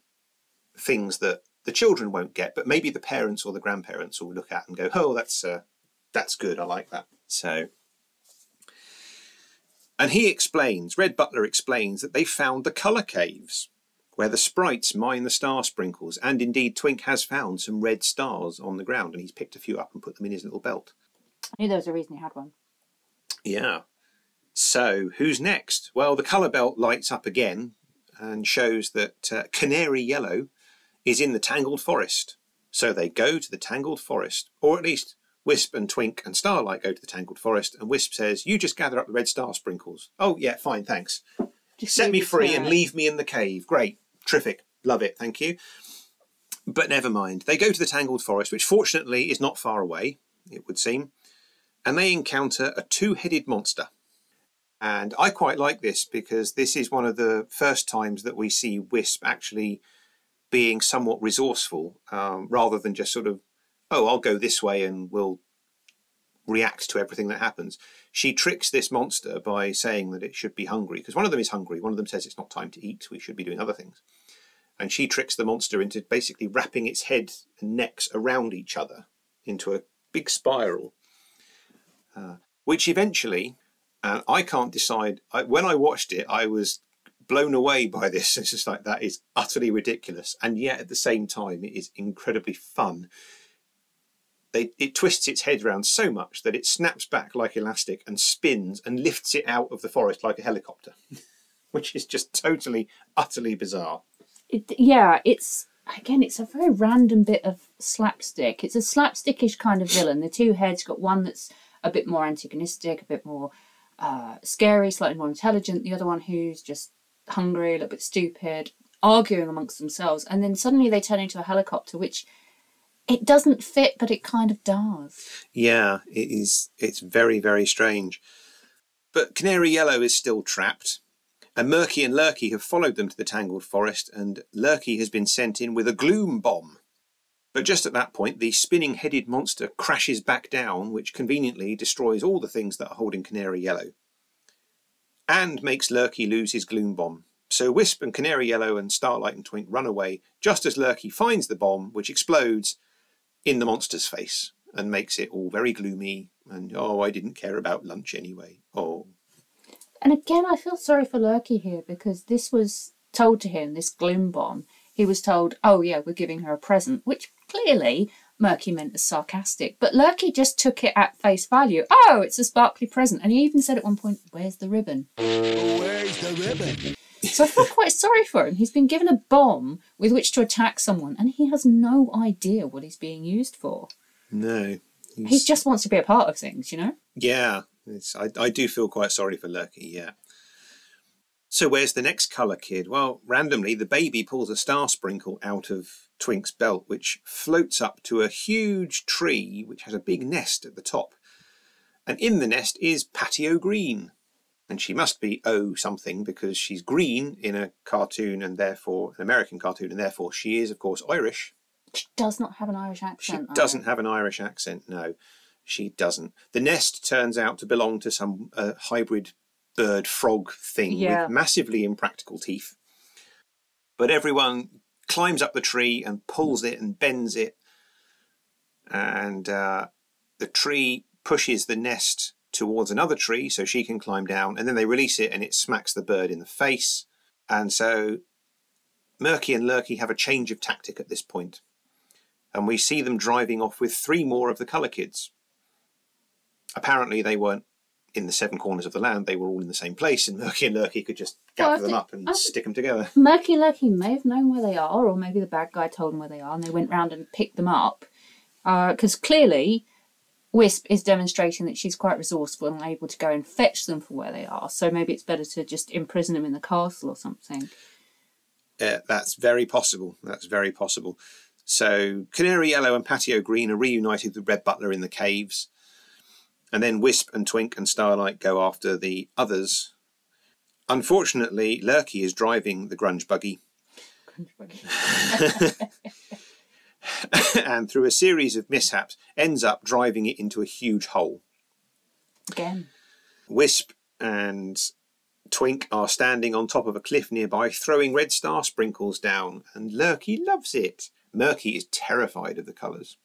things that the children won't get, but maybe the parents or the grandparents will look at and go, "Oh, that's uh, that's good. I like that." So and he explains, Red Butler explains, that they found the colour caves, where the sprites mine the star sprinkles, and indeed Twink has found some red stars on the ground, and he's picked a few up and put them in his little belt. I knew there was a reason he had one. Yeah. So, who's next? Well, the colour belt lights up again and shows that uh, Canary Yellow is in the Tangled Forest. So they go to the Tangled Forest, or at least Wisp and Twink and Starlight go to the Tangled Forest, and Wisp says, You just gather up the red star sprinkles. Oh, yeah, fine, thanks. Just Set me free and leave me in the cave. Great. Terrific. Love it. Thank you. But never mind. They go to the Tangled Forest, which fortunately is not far away, it would seem, and they encounter a two headed monster. And I quite like this because this is one of the first times that we see Wisp actually being somewhat resourceful um, rather than just sort of, oh, I'll go this way and we'll react to everything that happens. She tricks this monster by saying that it should be hungry because one of them is hungry, one of them says it's not time to eat, we should be doing other things. And she tricks the monster into basically wrapping its head and necks around each other into a big spiral, uh, which eventually, uh, I can't decide. I, when I watched it, I was blown away by this. (laughs) It's just like that is utterly ridiculous, and yet at the same time, it is incredibly fun. They, it twists its head around so much that it snaps back like elastic and spins and lifts it out of the forest like a helicopter, (laughs) which is just totally, utterly bizarre. it, yeah, it's again, it's a very random bit of slapstick. It's a slapstickish kind of villain. The two heads got one that's a bit more antagonistic, a bit more uh, scary, slightly more intelligent. The other one who's just hungry, a little bit stupid, arguing amongst themselves, and then suddenly they turn into a helicopter, which it doesn't fit, but it kind of does. Yeah, it is. It's very, very strange. But Canary Yellow is still trapped, and Murky and Lurky have followed them to the Tangled Forest, and Lurky has been sent in with a gloom bomb. But just at that point, the spinning headed monster crashes back down, which conveniently destroys all the things that are holding Canary Yellow, and makes Lurky lose his gloom bomb. So Wisp and Canary Yellow and Starlight and Twink run away just as Lurky finds the bomb, which explodes in the monster's face and makes it all very gloomy and oh i didn't care about lunch anyway oh And again, I feel sorry for Lurky here because this was told to him, this gloom bomb. He was told, oh, yeah, we're giving her a present, which clearly Murky meant as sarcastic. But Lurky just took it at face value. Oh, it's a sparkly present. And he even said at one point, where's the ribbon? Where's the ribbon? So I feel quite sorry for him. He's been given a bomb with which to attack someone and he has no idea what he's being used for. no He just wants to be a part of things, you know? yeah I, I do feel quite sorry for lurky yeah so where's the next colour kid well randomly the baby pulls a star sprinkle out of twink's belt which floats up to a huge tree which has a big nest at the top and in the nest is Patty O'Green and she must be O something because she's green in a cartoon and therefore an American cartoon, and therefore she is, of course, Irish. She does not have an Irish She accent. either. doesn't have an Irish accent, no, she doesn't. The nest turns out to belong to some uh, hybrid bird frog thing Yeah. with massively impractical teeth. But everyone climbs up the tree and pulls it and bends it, and uh, the tree pushes the nest towards another tree so she can climb down, and then they release it and it smacks the bird in the face. And so Murky and Lurky have a change of tactic at this point, and we see them driving off with three more of the colour kids. Apparently, they weren't in the seven corners of the land, they were all in the same place, and Murky and Lurky could just Well, gather them up and stick them together. Murky and Lurky may have known where they are, or maybe the bad guy told them where they are, and they went round and picked them up. Uh, because clearly, Wisp is demonstrating that she's quite resourceful and able to go and fetch them from where they are. So maybe it's better to just imprison them in the castle or something. Uh, that's very possible. That's very possible. So Canary Yellow and Patty O'Green are reunited with Red Butler in the caves. And then Wisp and Twink and Starlight go after the others. Unfortunately, Lurky is driving the grunge buggy, (laughs) (laughs) (laughs) (laughs) and through a series of mishaps, ends up driving it into a huge hole. Again. Wisp and Twink are standing on top of a cliff nearby, throwing red star sprinkles down, and Lurky loves it. Murky is terrified of the colours.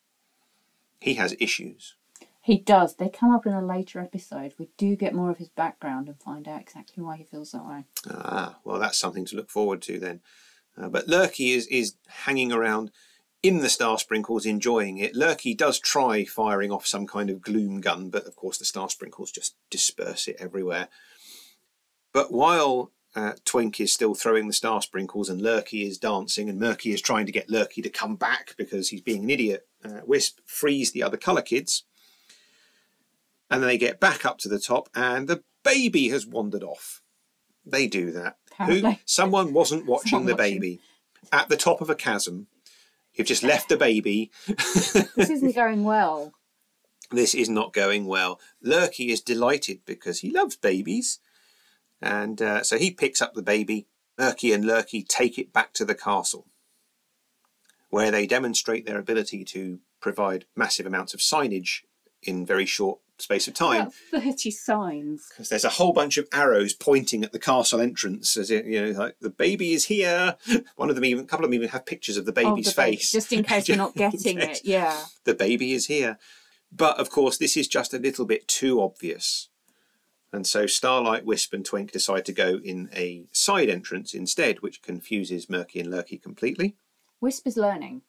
He has issues. He does. They come up in a later episode. We do get more of his background and find out exactly why he feels that way. Ah, well, that's something to look forward to then. Uh, but Lurky is, is hanging around in the star sprinkles, enjoying it. Lurky does try firing off some kind of gloom gun, but of course the star sprinkles just disperse it everywhere. But while uh, Twink is still throwing the star sprinkles and Lurky is dancing, and Murky is trying to get Lurky to come back because he's being an idiot, uh, Wisp frees the other colour kids And then they get back up to the top, and the baby has wandered off. They do that. Who? Someone wasn't watching Someone the watching. baby at the top of a chasm. You've just left the baby. (laughs) This isn't going well. this is not going well. Lurky is delighted because he loves babies. And uh, so he picks up the baby. Lurky and Lurky take it back to the castle, where they demonstrate their ability to provide massive amounts of signage in very short space of time. About (laughs) 30 signs. Because there's a whole bunch of arrows pointing at the castle entrance, as it, you know, like the baby is here. (laughs) One of them, even a couple of them, even have pictures of the baby's the baby, face, Just in case you're not (laughs) getting it. Yeah. the baby is here. But of course, this is just a little bit too obvious. And so Starlight, Wisp, and Twink decide to go in a side entrance instead, which confuses Murky and Lurky completely. Wisp is learning.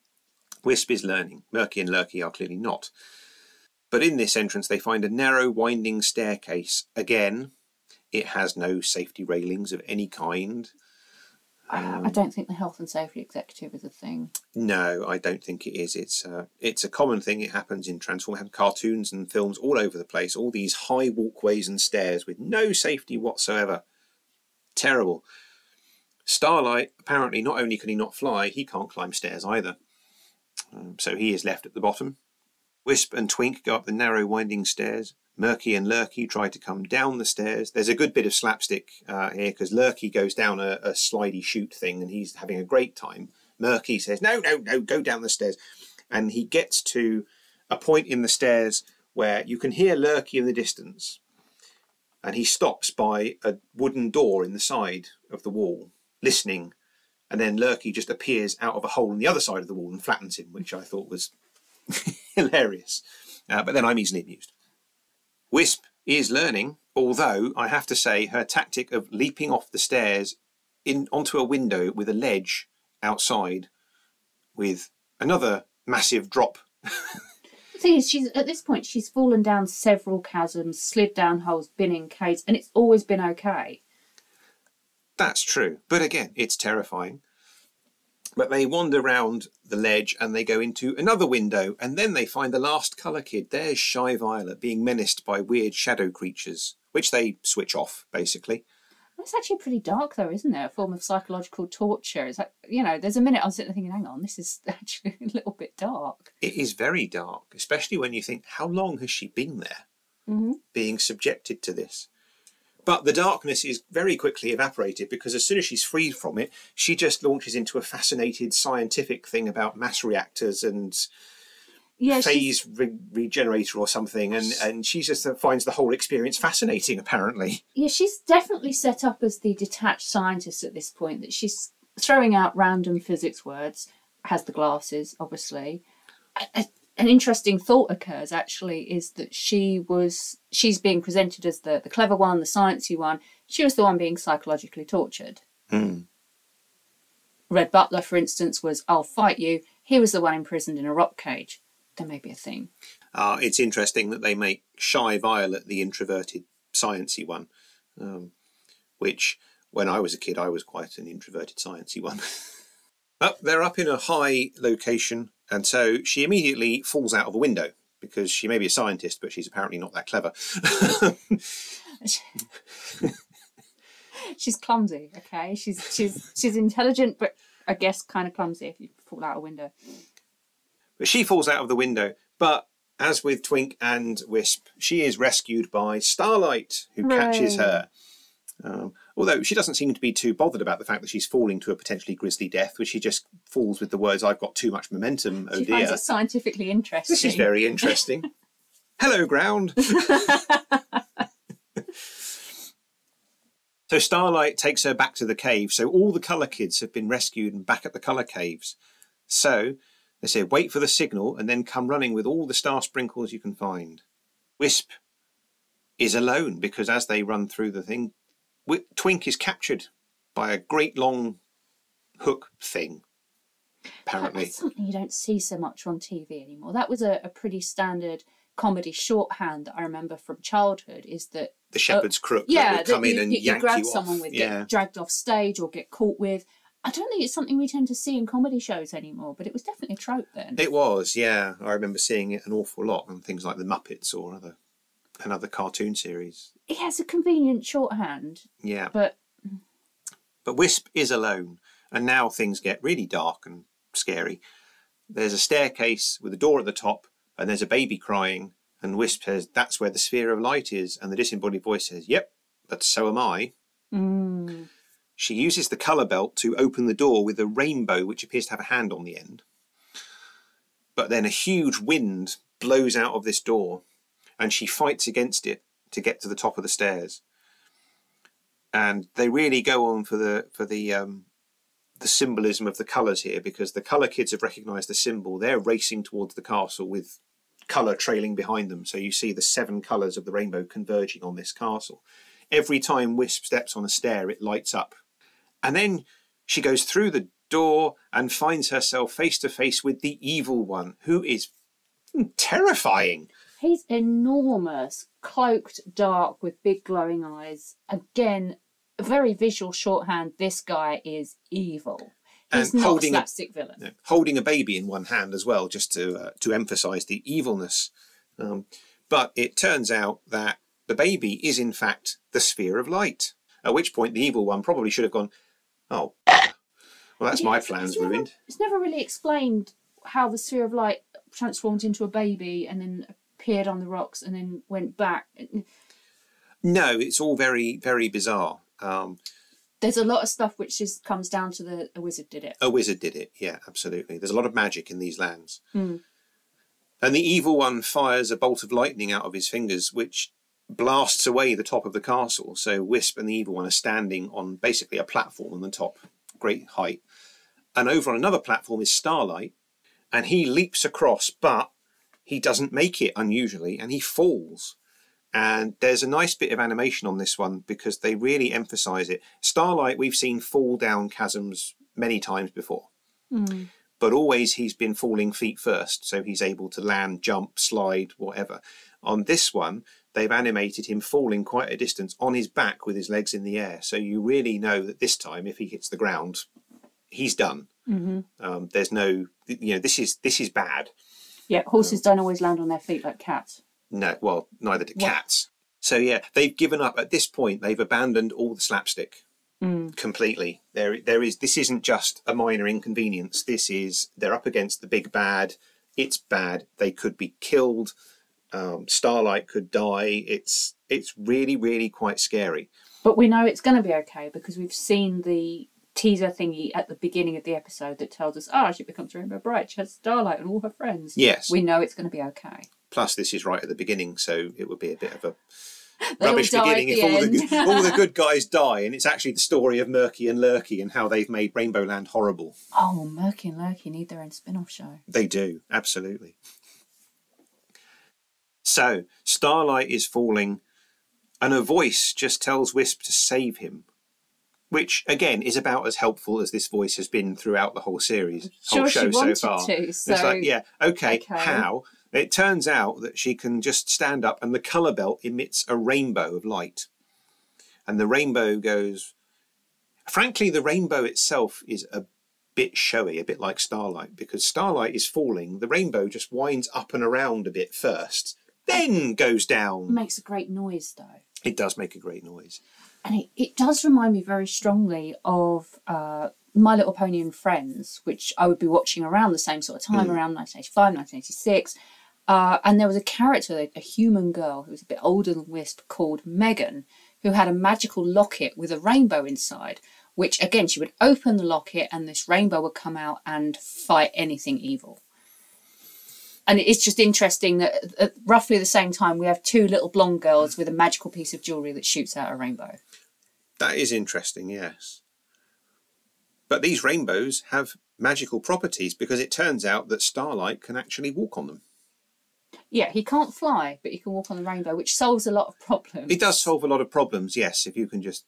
Wisp is learning. Murky and Lurky are clearly not. But in this entrance, they find a narrow, winding staircase. Again, it has no safety railings of any kind. Um, I don't think the health and safety executive is a thing. No, I don't think it is. It's uh, it's a common thing. It happens in Transform cartoons and films all over the place. All these high walkways and stairs with no safety whatsoever. Terrible. Starlight apparently not only can he not fly, he can't climb stairs either. Um, so he is left at the bottom. Wisp and Twink go up the narrow winding stairs. Murky and Lurky try to come down the stairs. There's a good bit of slapstick uh, here because Lurky goes down a, a slidey chute thing and he's having a great time. Murky says, No, no, no, go down the stairs. And he gets to a point in the stairs where you can hear Lurky in the distance. And he stops by a wooden door in the side of the wall, listening. And then Lurky just appears out of a hole in the other side of the wall and flattens him, which I thought was (laughs) hilarious. Uh, but then I'm easily amused. Wisp is learning, although I have to say her tactic of leaping off the stairs in onto a window with a ledge outside with another massive drop. The thing is, she's at this point she's fallen down several chasms, slid down holes, been in caves, and it's always been okay. That's true. But again, it's terrifying. But they wander round the ledge and they go into another window, and then they find the last colour kid. There's Shy Violet being menaced by weird shadow creatures, which they switch off, basically. It's actually pretty dark, though, isn't it? A form of psychological torture. It's like you know, there's a minute I'm sitting there thinking, "Hang on, this is (laughs) actually a little bit dark." It is very dark, especially when you think, how long has she been there Mm-hmm. being subjected to this? But the darkness is very quickly evaporated because as soon as she's freed from it, she just launches into a fascinated scientific thing about mass reactors and Yeah, phase re- regenerator or something, and and she just uh, finds the whole experience fascinating. Apparently, yeah, she's definitely set up as the detached scientist at this point. That she's throwing out random physics words. Has the glasses, obviously. An interesting thought occurs actually is that she was she's being presented as the the clever one, the sciencey one. She was the one being psychologically tortured. Hmm. Red Butler, for instance, was "I'll fight you." He was the one imprisoned in a rock cage. There may be a theme. uh, it's interesting that they make Shy Violet the introverted, sciency one, um, which when I was a kid, I was quite an introverted, sciency one. up, (laughs) they're up in a high location, and so she immediately falls out of a window because she may be a scientist, but she's apparently not that clever. (laughs) she's clumsy. Okay, she's she's she's intelligent, but I guess kind of clumsy if you fall out of a window. But she falls out of the window. But as with Twink and Wisp, she is rescued by Starlight, who catches her. Um, although she doesn't seem to be too bothered about the fact that she's falling to a potentially grisly death, which she just falls with the words, I've got too much momentum, oh she finds dear. it scientifically interesting. This is very interesting. (laughs) Hello, ground. (laughs) so Starlight takes her back to the cave. So all the colour kids have been rescued and back at the colour caves. So they say, wait for the signal and then come running with all the star sprinkles you can find. Wisp is alone because as they run through the thing, Twink is captured by a great long hook thing. Apparently, That's something you don't see so much on TV anymore. That was a, a pretty standard comedy shorthand that I remember from childhood. Is that the uh, shepherd's crook that yeah, come in you, and you, yank grab you someone with, yeah. get dragged off stage or get caught with. I don't think it's something we tend to see in comedy shows anymore, but it was definitely a trope then. It was, yeah. I remember seeing it an awful lot on things like the Muppets or other another cartoon series. It has a convenient shorthand, Yeah. but But Wisp is alone, and now things get really dark and scary. There's a staircase with a door at the top, and there's a baby crying, and Wisp says, That's where the sphere of light is. And the disembodied voice says, Yep, but so am I. mm, She uses the colour belt to open the door with a rainbow which appears to have a hand on the end. But then a huge wind blows out of this door and she fights against it to get to the top of the stairs. And they really go on for the for the um, the symbolism of the colours here because the colour kids have recognised the symbol. They're racing towards the castle with colour trailing behind them. So you see the seven colours of the rainbow converging on this castle. Every time Wisp steps on a stair, it lights up. And then she goes through the door and finds herself face to face with the evil one, who is terrifying. He's enormous, cloaked, dark, with big glowing eyes. Again, a very visual shorthand. This guy is evil. He's And holding a slapstick villain. Holding a baby in one hand as well, just to uh, to emphasise the evilness. Um, but it turns out that the baby is in fact the sphere of light. At which point, the evil one probably should have gone, "Oh, well, that's Yeah, my plans it's never- ruined." It's never really explained how the sphere of light transformed into a baby and then appeared on the rocks and then went back. No, it's all very very bizarre. Um, There's a lot of stuff which just comes down to the a wizard did it. a wizard did it. Yeah, absolutely. There's a lot of magic in these lands. Hmm. And the evil one fires a bolt of lightning out of his fingers, which blasts away the top of the castle. So Wisp and the evil one are standing on basically a platform on the top, great height. And over on another platform is Starlight, and he leaps across, but he doesn't make it unusually, and he falls. And there's a nice bit of animation on this one because they really emphasize it. Starlight, we've seen fall down chasms many times before but always he's been falling feet first, so he's able to land, jump, slide, whatever. On this one, they've animated him falling quite a distance on his back with his legs in the air, so you really know that this time, if he hits the ground, he's done. Mm-hmm. Um, there's no, you know, this is this is bad. Yeah, horses don't always land on their feet like cats. No, well, neither do cats. So yeah, they've given up at this point. They've abandoned all the slapstick completely. There, there is. This isn't just a minor inconvenience. This is they're up against the big bad. It's bad. They could be killed. Um, Starlight could die. It's it's really really quite scary. But we know it's going to be okay because we've seen the teaser thingy at the beginning of the episode that tells us, oh, she becomes Rainbow Brite. She has Starlight and all her friends. Yes. We know it's going to be okay. Plus, this is right at the beginning, so it would be a bit of a (laughs) rubbish beginning if all the, good, all the good (laughs) guys die, and it's actually the story of Murky and Lurky and how they've made Rainbow Land horrible. Oh, Murky and Lurky need their own spin off show. They do, absolutely. So, Starlight is falling, and a voice just tells Wisp to save him, which, again, is about as helpful as this voice has been throughout the whole series, Sure, whole she show so far. to, It's so- like, yeah, okay, okay. how? It turns out that she can just stand up, and the colour belt emits a rainbow of light. And the rainbow goes. Frankly, the rainbow itself is a bit showy, a bit like starlight, because starlight is falling. The rainbow just winds up and around a bit first, then goes down. It makes a great noise though. It does make a great noise. And it, it does remind me very strongly of uh, My Little Pony and Friends, which I would be watching around the same sort of time, around 1985, 1986. Uh, and there was a character, a human girl who was a bit older than Wisp, called Megan, who had a magical locket with a rainbow inside. Which again, she would open the locket and this rainbow would come out and fight anything evil. And it's just interesting that at- at roughly the same time we have two little blonde girls with a magical piece of jewellery that shoots out a rainbow. That is interesting, yes. But these rainbows have magical properties because it turns out that starlight can actually walk on them. Yeah, he can't fly, but he can walk on the rainbow, which solves a lot of problems. It does solve a lot of problems, yes, if you can just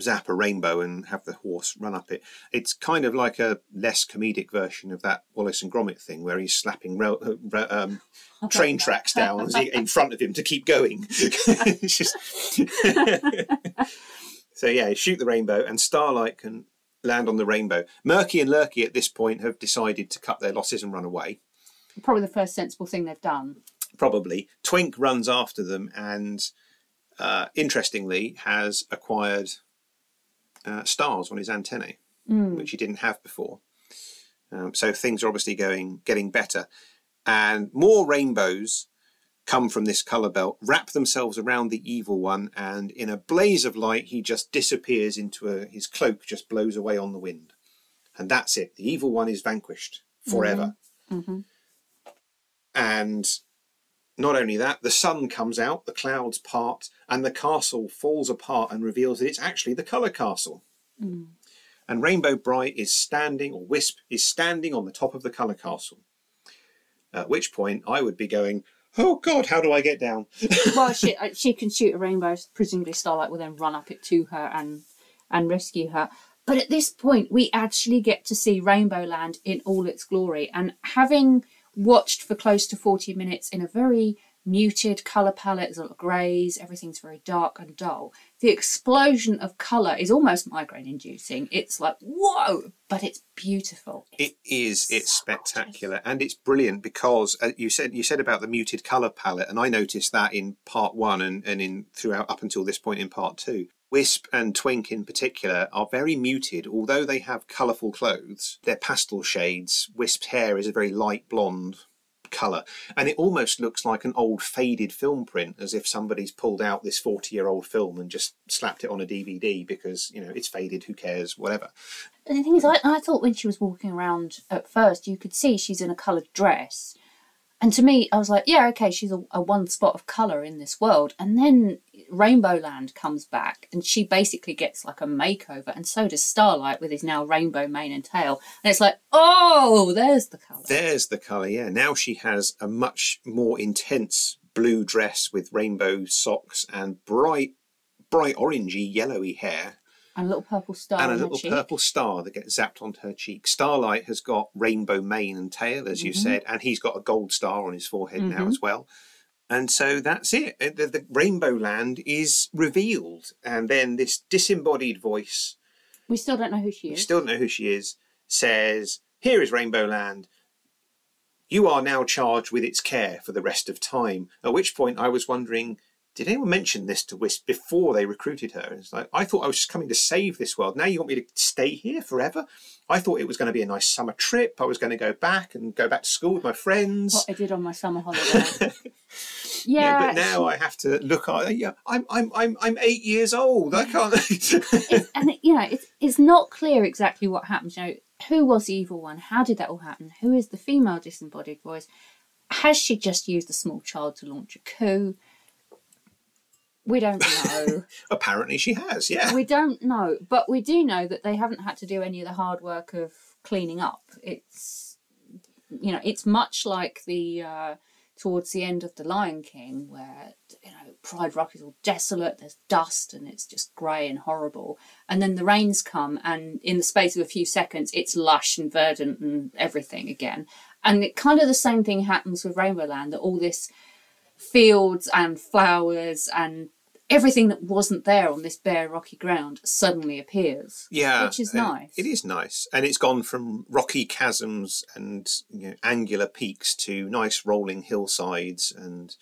zap a rainbow and have the horse run up it. It's kind of like a less comedic version of that Wallace and Gromit thing where he's slapping rail, uh, um, (laughs) train tracks down in front of him to keep going. (laughs) It's just- (laughs) so yeah, shoot the rainbow and Starlight can land on the rainbow. Murky and Lurky at this point have decided to cut their losses and run away. Probably the first sensible thing they've done. probably. Twink runs after them and, uh, interestingly, has acquired uh, stars on his antennae, which he didn't have before. Um, so things are obviously going getting better, and more rainbows come from this color belt, wrap themselves around the evil one, and in a blaze of light, he just disappears into a, his cloak, just blows away on the wind, and that's it. The evil one is vanquished forever. Mm-hmm. Mm-hmm. And not only that, the sun comes out, the clouds part, and the castle falls apart and reveals that it's actually the color castle. Mm. And Rainbow Brite is standing, or Wisp is standing on the top of the colour castle. At which point I would be going, Oh God, how do I get down? (laughs) well, she uh, she can shoot a rainbow. Presumably, Starlight will then run up it to her and and rescue her. But at this point, we actually get to see Rainbow Land in all its glory. And having watched for close to forty minutes in a very muted color palette, there's a lot of greys, everything's very dark and dull. The explosion of color is almost migraine inducing. It's like whoa, but it's beautiful. It is. It's so gorgeous. spectacular and it's brilliant because uh, you said you said about the muted color palette, and I noticed that in part one and, and in throughout up until this point in part two. Wisp and Twink in particular are very muted, although they have colourful clothes. They're pastel shades. Wisp's hair is a very light blonde colour, and it almost looks like an old faded film print, as if somebody's pulled out this 40 year old film and just slapped it on a DVD because, you know, it's faded, who cares, whatever. And the thing is, I, I thought when she was walking around at first, you could see she's in a coloured dress. And to me, I was like, yeah, okay, she's a, a one spot of colour in this world. And then Rainbow Land comes back and she basically gets like a makeover. And so does Starlight with his now rainbow mane and tail. And it's like, oh, there's the colour. There's the colour, yeah. Now she has a much more intense blue dress with rainbow socks and bright, bright orangey, yellowy hair. And a little purple star and a little cheek. purple star that gets zapped onto her cheek. Starlight has got rainbow mane and tail, as Mm-hmm. you said, and he's got a gold star on his forehead now as well. And so that's it. Uh, The, the Rainbow Land is revealed, and then this disembodied voice, We still don't know who she we is. still don't know who she is, says, "Here is Rainbow Land. You are now charged with its care for the rest of time." At which point, I was wondering. Did anyone mention this to Wisp before they recruited her? It's like I thought I was just coming to save this world. Now you want me to stay here forever? I thought it was going to be a nice summer trip. I was going to go back and go back to school with my friends. What I did on my summer (laughs) holiday. yeah, but now I have to look. at Yeah, I'm I'm I'm I'm eight years old. I can't. it's, (laughs) and it, you know, it's it's not clear exactly what happens. You know, who was the evil one? How did that all happen? Who is the female disembodied voice? Has she just used a small child to launch a coup? We don't know. (laughs) Apparently, she has. Yeah. we don't know, but we do know that they haven't had to do any of the hard work of cleaning up. It's you know, it's much like the uh, towards the end of the Lion King, where you know Pride Rock is all desolate. There's dust and it's just grey and horrible, and then the rains come, and in the space of a few seconds, it's lush and verdant and everything again. And it kind of the same thing happens with Rainbow Land. That all this fields and flowers and everything that wasn't there on this bare rocky ground suddenly appears. Yeah, Which is nice. It is nice, and it's gone from rocky chasms and you know, angular peaks to nice rolling hillsides and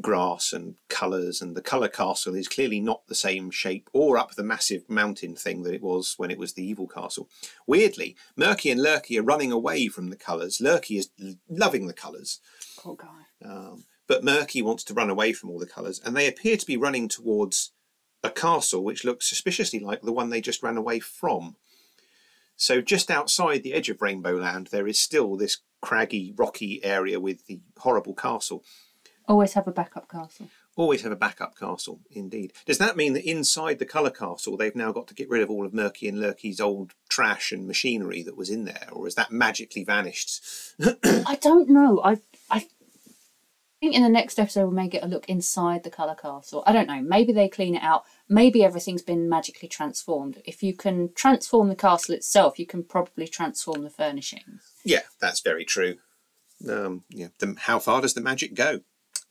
grass and colours. And the colour castle is clearly not the same shape or up the massive mountain thing that it was when it was the evil castle. Weirdly, Murky and Lurky are running away from the colours. Lurky is l- loving the colours. Poor guy. Um, but Murky wants to run away from all the colours, and they appear to be running towards a castle which looks suspiciously like the one they just ran away from. So, just outside the edge of Rainbow Land, there is still this craggy, rocky area with the horrible castle. Always have a backup castle. Always have a backup castle, indeed. Does that mean that inside the colour castle they've now got to get rid of all of Murky and Lurky's old trash and machinery that was in there, or has that magically vanished? (coughs) I don't know. I I think in the next episode we may get a look inside the colour castle. I don't know. Maybe they clean it out. Maybe everything's been magically transformed. If you can transform the castle itself, you can probably transform the furnishings. Yeah, that's very true. Um, yeah, the, how far does the magic go?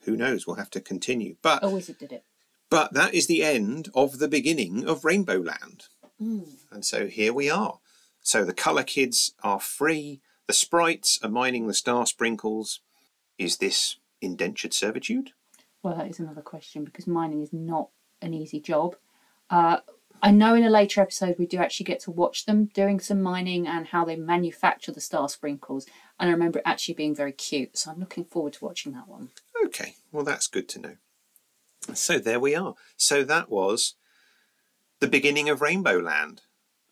Who knows? We'll have to continue. But A wizard did it. but that is the end of the beginning of Rainbow Land, and so here we are. So the color kids are free. The sprites are mining the star sprinkles. Is this indentured servitude? Well, that is another question because mining is not an easy job. Uh, I know in a later episode we do actually get to watch them doing some mining and how they manufacture the star sprinkles. And I remember it actually being very cute. So I'm looking forward to watching that one. Okay, well, that's good to know. So there we are. So that was the beginning of Rainbow Land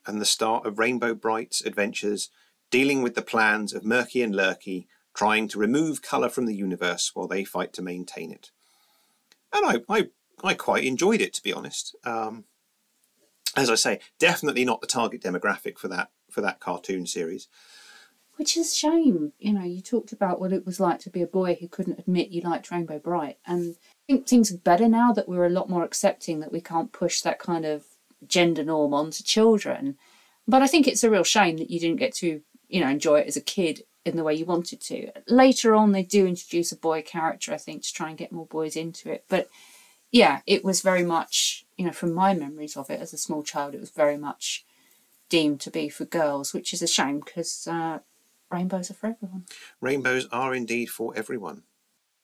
and the start of Rainbow Brite's adventures dealing with the plans of Murky and Lurky trying to remove colour from the universe while they fight to maintain it. And I, I, I quite enjoyed it, to be honest. Um, as I say, definitely not the target demographic for that for that cartoon series. Which is a shame. You know, you talked about what it was like to be a boy who couldn't admit you liked Rainbow Brite. And I think things are better now that we're a lot more accepting that we can't push that kind of gender norm onto children. But I think it's a real shame that you didn't get to, you know, enjoy it as a kid in the way you wanted to. Later on, they do introduce a boy character, I think, to try and get more boys into it. But yeah, it was very much, you know, from my memories of it as a small child, it was very much deemed to be for girls, which is a shame because uh, rainbows are for everyone. Rainbows are indeed for everyone,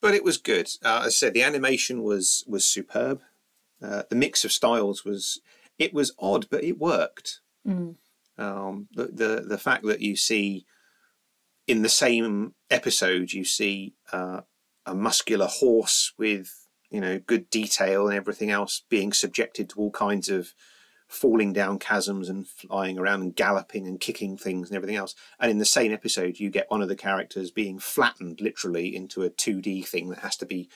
but it was good. Uh, as I said, the animation was was superb. Uh, the mix of styles was it was odd, but it worked. Mm. Um, the, the the fact that you see in the same episode you see uh, a muscular horse with you know good detail and everything else being subjected to all kinds of falling down chasms and flying around and galloping and kicking things and everything else. And in the same episode you get one of the characters being flattened literally into a 2d thing that has to be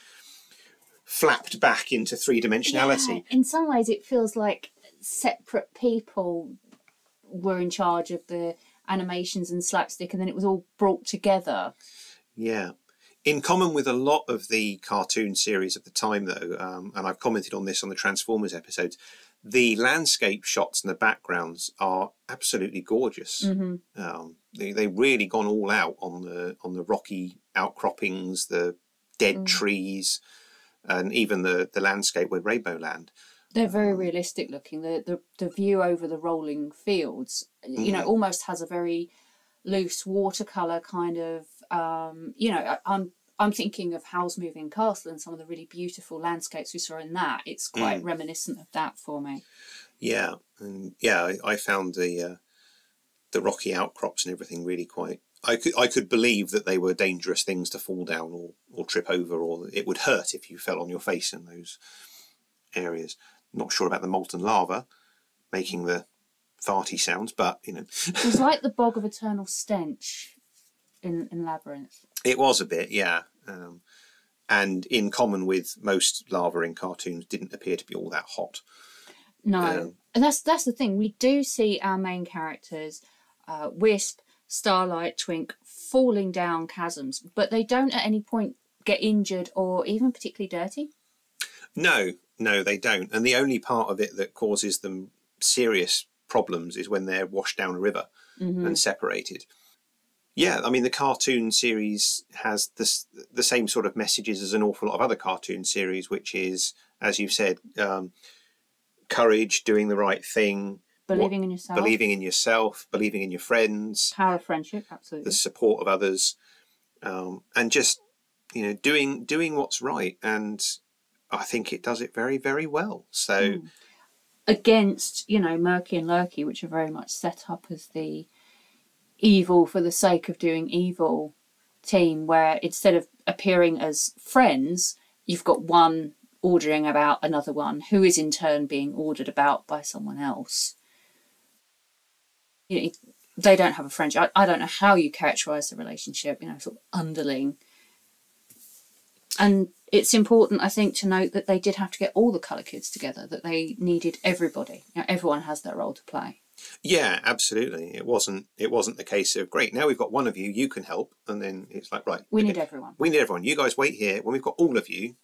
flapped back into three dimensionality Yeah, in some ways, it feels like separate people were in charge of the animations and slapstick, and then it was all brought together. Yeah. In common with a lot of the cartoon series of the time, though, um, and I've commented on this on the Transformers episodes, the landscape shots and the backgrounds are absolutely gorgeous. Um, they they really gone all out on the on the rocky outcroppings, the dead trees, and even the the landscape with Rainbow Land. They're very realistic looking. The, the the view over the rolling fields, you know, almost has a very loose watercolor kind of. Um, you know, I, I'm I'm thinking of Howl's Moving Castle and some of the really beautiful landscapes we saw in that. It's quite reminiscent of that for me. Yeah, and yeah, I, I found the uh, the rocky outcrops and everything really quite. I could I could believe that they were dangerous things to fall down or or trip over, or it would hurt if you fell on your face in those areas. Not sure about the molten lava making the farty sounds, but you know, It was like (laughs) the bog of eternal stench in in Labyrinth. it was a bit, yeah. Um, and in common with most lava in cartoons, didn't appear to be all that hot. No, Um, and that's that's the thing. We do see our main characters, uh, Wisp, Starlight, Twink, falling down chasms, but they don't at any point get injured or even particularly dirty. No, no, they don't. And the only part of it that causes them serious problems is when they're washed down a river and separated. Yeah, I mean the cartoon series has this the same sort of messages as an awful lot of other cartoon series, which is, as you've said, um, courage, doing the right thing, Believing in yourself, believing in yourself, believing in your friends, power of friendship, absolutely, the support of others, um, and just you know doing doing what's right. And I think it does it very very well. So. Hmm. Against you know Murky and Lurky, which are very much set up as the evil for the sake of doing evil team, where instead of appearing as friends, you've got one ordering about another one who is in turn being ordered about by someone else. You know, they don't have a friendship. I, I don't know how you characterize the relationship, you know, sort of underling. And it's important, I think, to note that they did have to get all the colour kids together, that they needed everybody. You know, everyone has their role to play. Yeah, absolutely. It wasn't. It wasn't the case of great. Now we've got one of you. You can help, and then it's like right. We okay, need everyone. We need everyone. You guys wait here. When we've got all of you,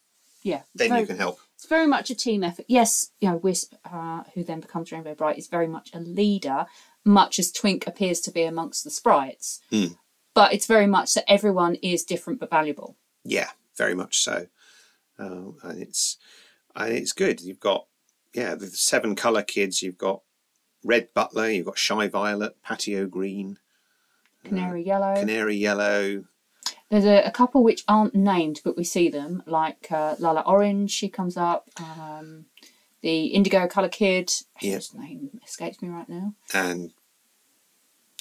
Yeah. then very, you can help. It's very much a team effort. Yes, you know, Wisp, uh, who then becomes Rainbow Brite, is very much a leader, much as Twink appears to be amongst the sprites. Hmm. But it's very much that everyone is different but valuable. Yeah, very much so. Um, and it's and it's good. You've got yeah the seven color kids. You've got red butler. You've got shy violet, Patty O'Green, Canary Yellow. canary yellow. There's a, a couple which aren't named, but we see them, like uh, Lala Orange, she comes up. Um, the Indigo Colour Kid, Yeah. whose name escapes me right now. And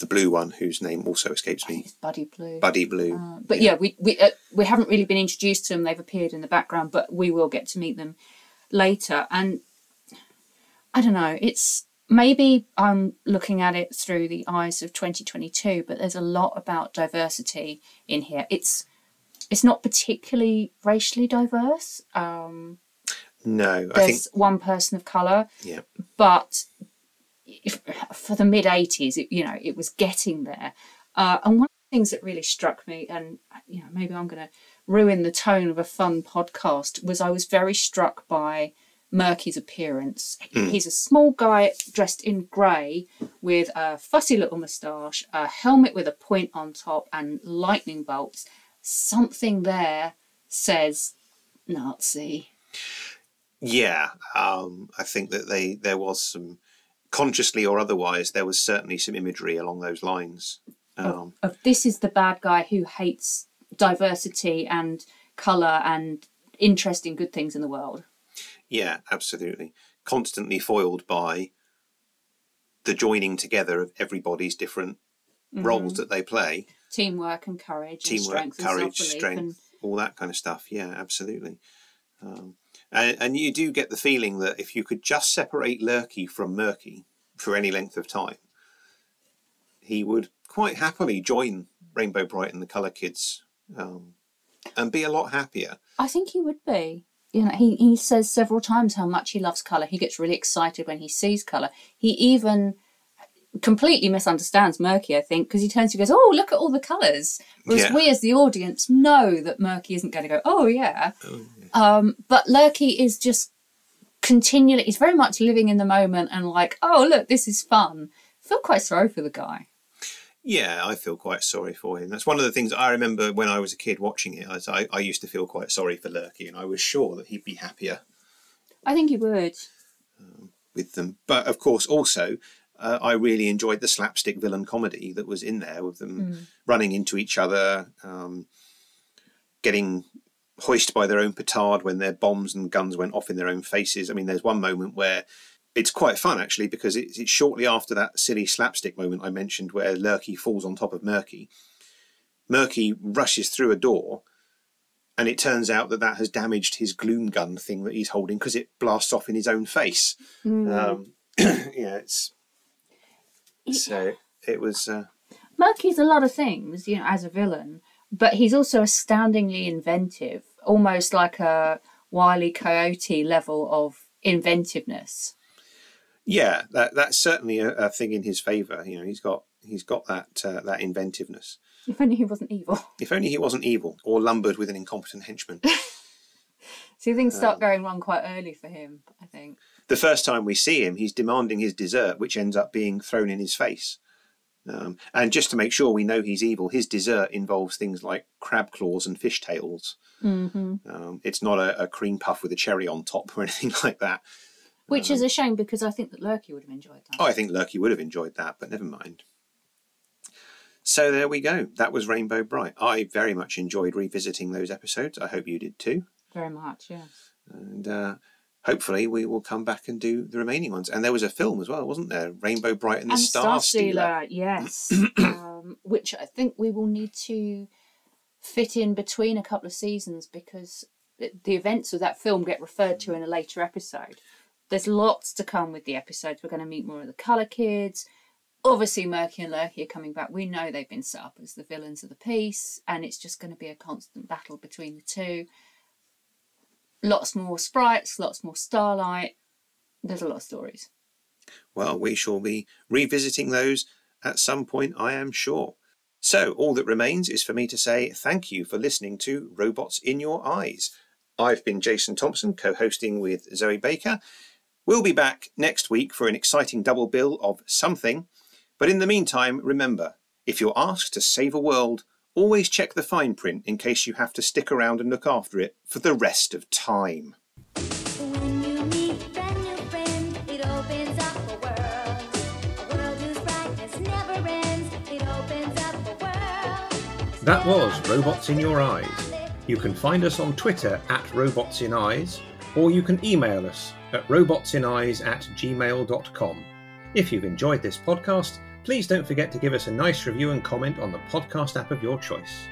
the blue one, whose name also escapes me, Buddy Blue. Buddy Blue. Uh, but yeah, we we uh, we haven't really been introduced to them. They've appeared in the background, but we will get to meet them later. And I don't know. It's maybe I'm looking at it through the eyes of 2022, but there's a lot about diversity in here. It's it's not particularly racially diverse. Um, no, I think there's one person of color, yeah. but if, for the mid 80s it, you know it was getting there. Uh, and one of the things that really struck me and you know maybe i'm going to ruin the tone of a fun podcast was i was very struck by murky's appearance. He's a small guy dressed in grey with a fussy little moustache a helmet with a point on top and lightning bolts. Something there says nazi. Yeah, um, I think that they there was some consciously or otherwise there was certainly some imagery along those lines. Um, of this is the bad guy who hates diversity and color and interest in good things in the world. Yeah, absolutely. Constantly foiled by the joining together of everybody's different roles that they play, Teamwork and courage, and teamwork, strength and courage, self-belief strength, and all that kind of stuff. Yeah, absolutely. Um, and, and you do get the feeling that if you could just separate Lurky from Murky for any length of time, he would quite happily join Rainbow Brite and the Colour Kids um, and be a lot happier. I think he would be. You know, he, he says several times how much he loves colour. He gets really excited when he sees colour. He even completely misunderstands Murky, I think, because he turns to and goes, Oh, look at all the colours. Whereas Yeah. we as the audience know that Murky isn't going to go, Oh, yeah. Um, but Lurky is just continually, he's very much living in the moment and like, Oh, look, this is fun. I feel quite sorry for the guy. Yeah, I feel quite sorry for him. That's one of the things I remember when I was a kid watching it. I, I, I used to feel quite sorry for Lurky, and I was sure that he'd be happier I think he would. with them. But of course, also, uh, I really enjoyed the slapstick villain comedy that was in there with them running into each other, um, getting hoisted by their own petard when their bombs and guns went off in their own faces. I mean, there's one moment where it's quite fun actually because it's, it's shortly after that silly slapstick moment I mentioned where Lurky falls on top of Murky. Murky rushes through a door. And it turns out that that has damaged his gloom gun thing that he's holding because it blasts off in his own face. Um, (clears throat) yeah, it's so it was. Uh, Murky's a lot of things, you know, as a villain, but he's also astoundingly inventive, almost like a Wile E. Coyote level of inventiveness. yeah, that that's certainly a, a thing in his favour. You know, he's got he's got that uh, that inventiveness. If only he wasn't evil. (laughs) If only he wasn't evil or lumbered with an incompetent henchman. (laughs) See, things start going wrong quite early for him, I think. the first time we see him, he's demanding his dessert, which ends up being thrown in his face. Um, and just to make sure we know he's evil, his dessert involves things like crab claws and fish tails. Mm-hmm. Um, it's not a, a cream puff with a cherry on top or (laughs) anything like that. Which is a shame because I think that Lurky would have enjoyed that. Oh, I think Lurky would have enjoyed that, but never mind. So there we go. That was Rainbow Brite. I very much enjoyed revisiting those episodes. I hope you did too. Very much, yes. And uh, hopefully we will come back and do the remaining ones. And there was a film as well, wasn't there? Rainbow Brite and the and Star, Stealer. (clears throat) yes. um, which I think we will need to fit in between a couple of seasons because the the events of that film get referred to in a later episode. There's lots to come with the episodes. We're going to meet more of the Colour Kids. Obviously, Murky and Lurky are coming back. We know they've been set up as the villains of the piece, and it's just going to be a constant battle between the two. Lots more sprites, lots more starlight. There's a lot of stories. Well, we shall be revisiting those at some point, I am sure. So, all that remains is for me to say thank you for listening to Robots in Your Eyes. I've been Jason Thompson, co hosting with Zoe Baker. We'll be back next week for an exciting double bill of something. But in the meantime, remember if you're asked to save a world, always check the fine print in case you have to stick around and look after it for the rest of time. When you meet a new friend, it opens up a world. A world whose brightness never ends. It opens up a world. That was Robots in Your Eyes. You can find us on Twitter at Robots in Eyes, or you can email us at robotsineyes at gmail.com. If you've enjoyed this podcast, please don't forget to give us a nice review and comment on the podcast app of your choice.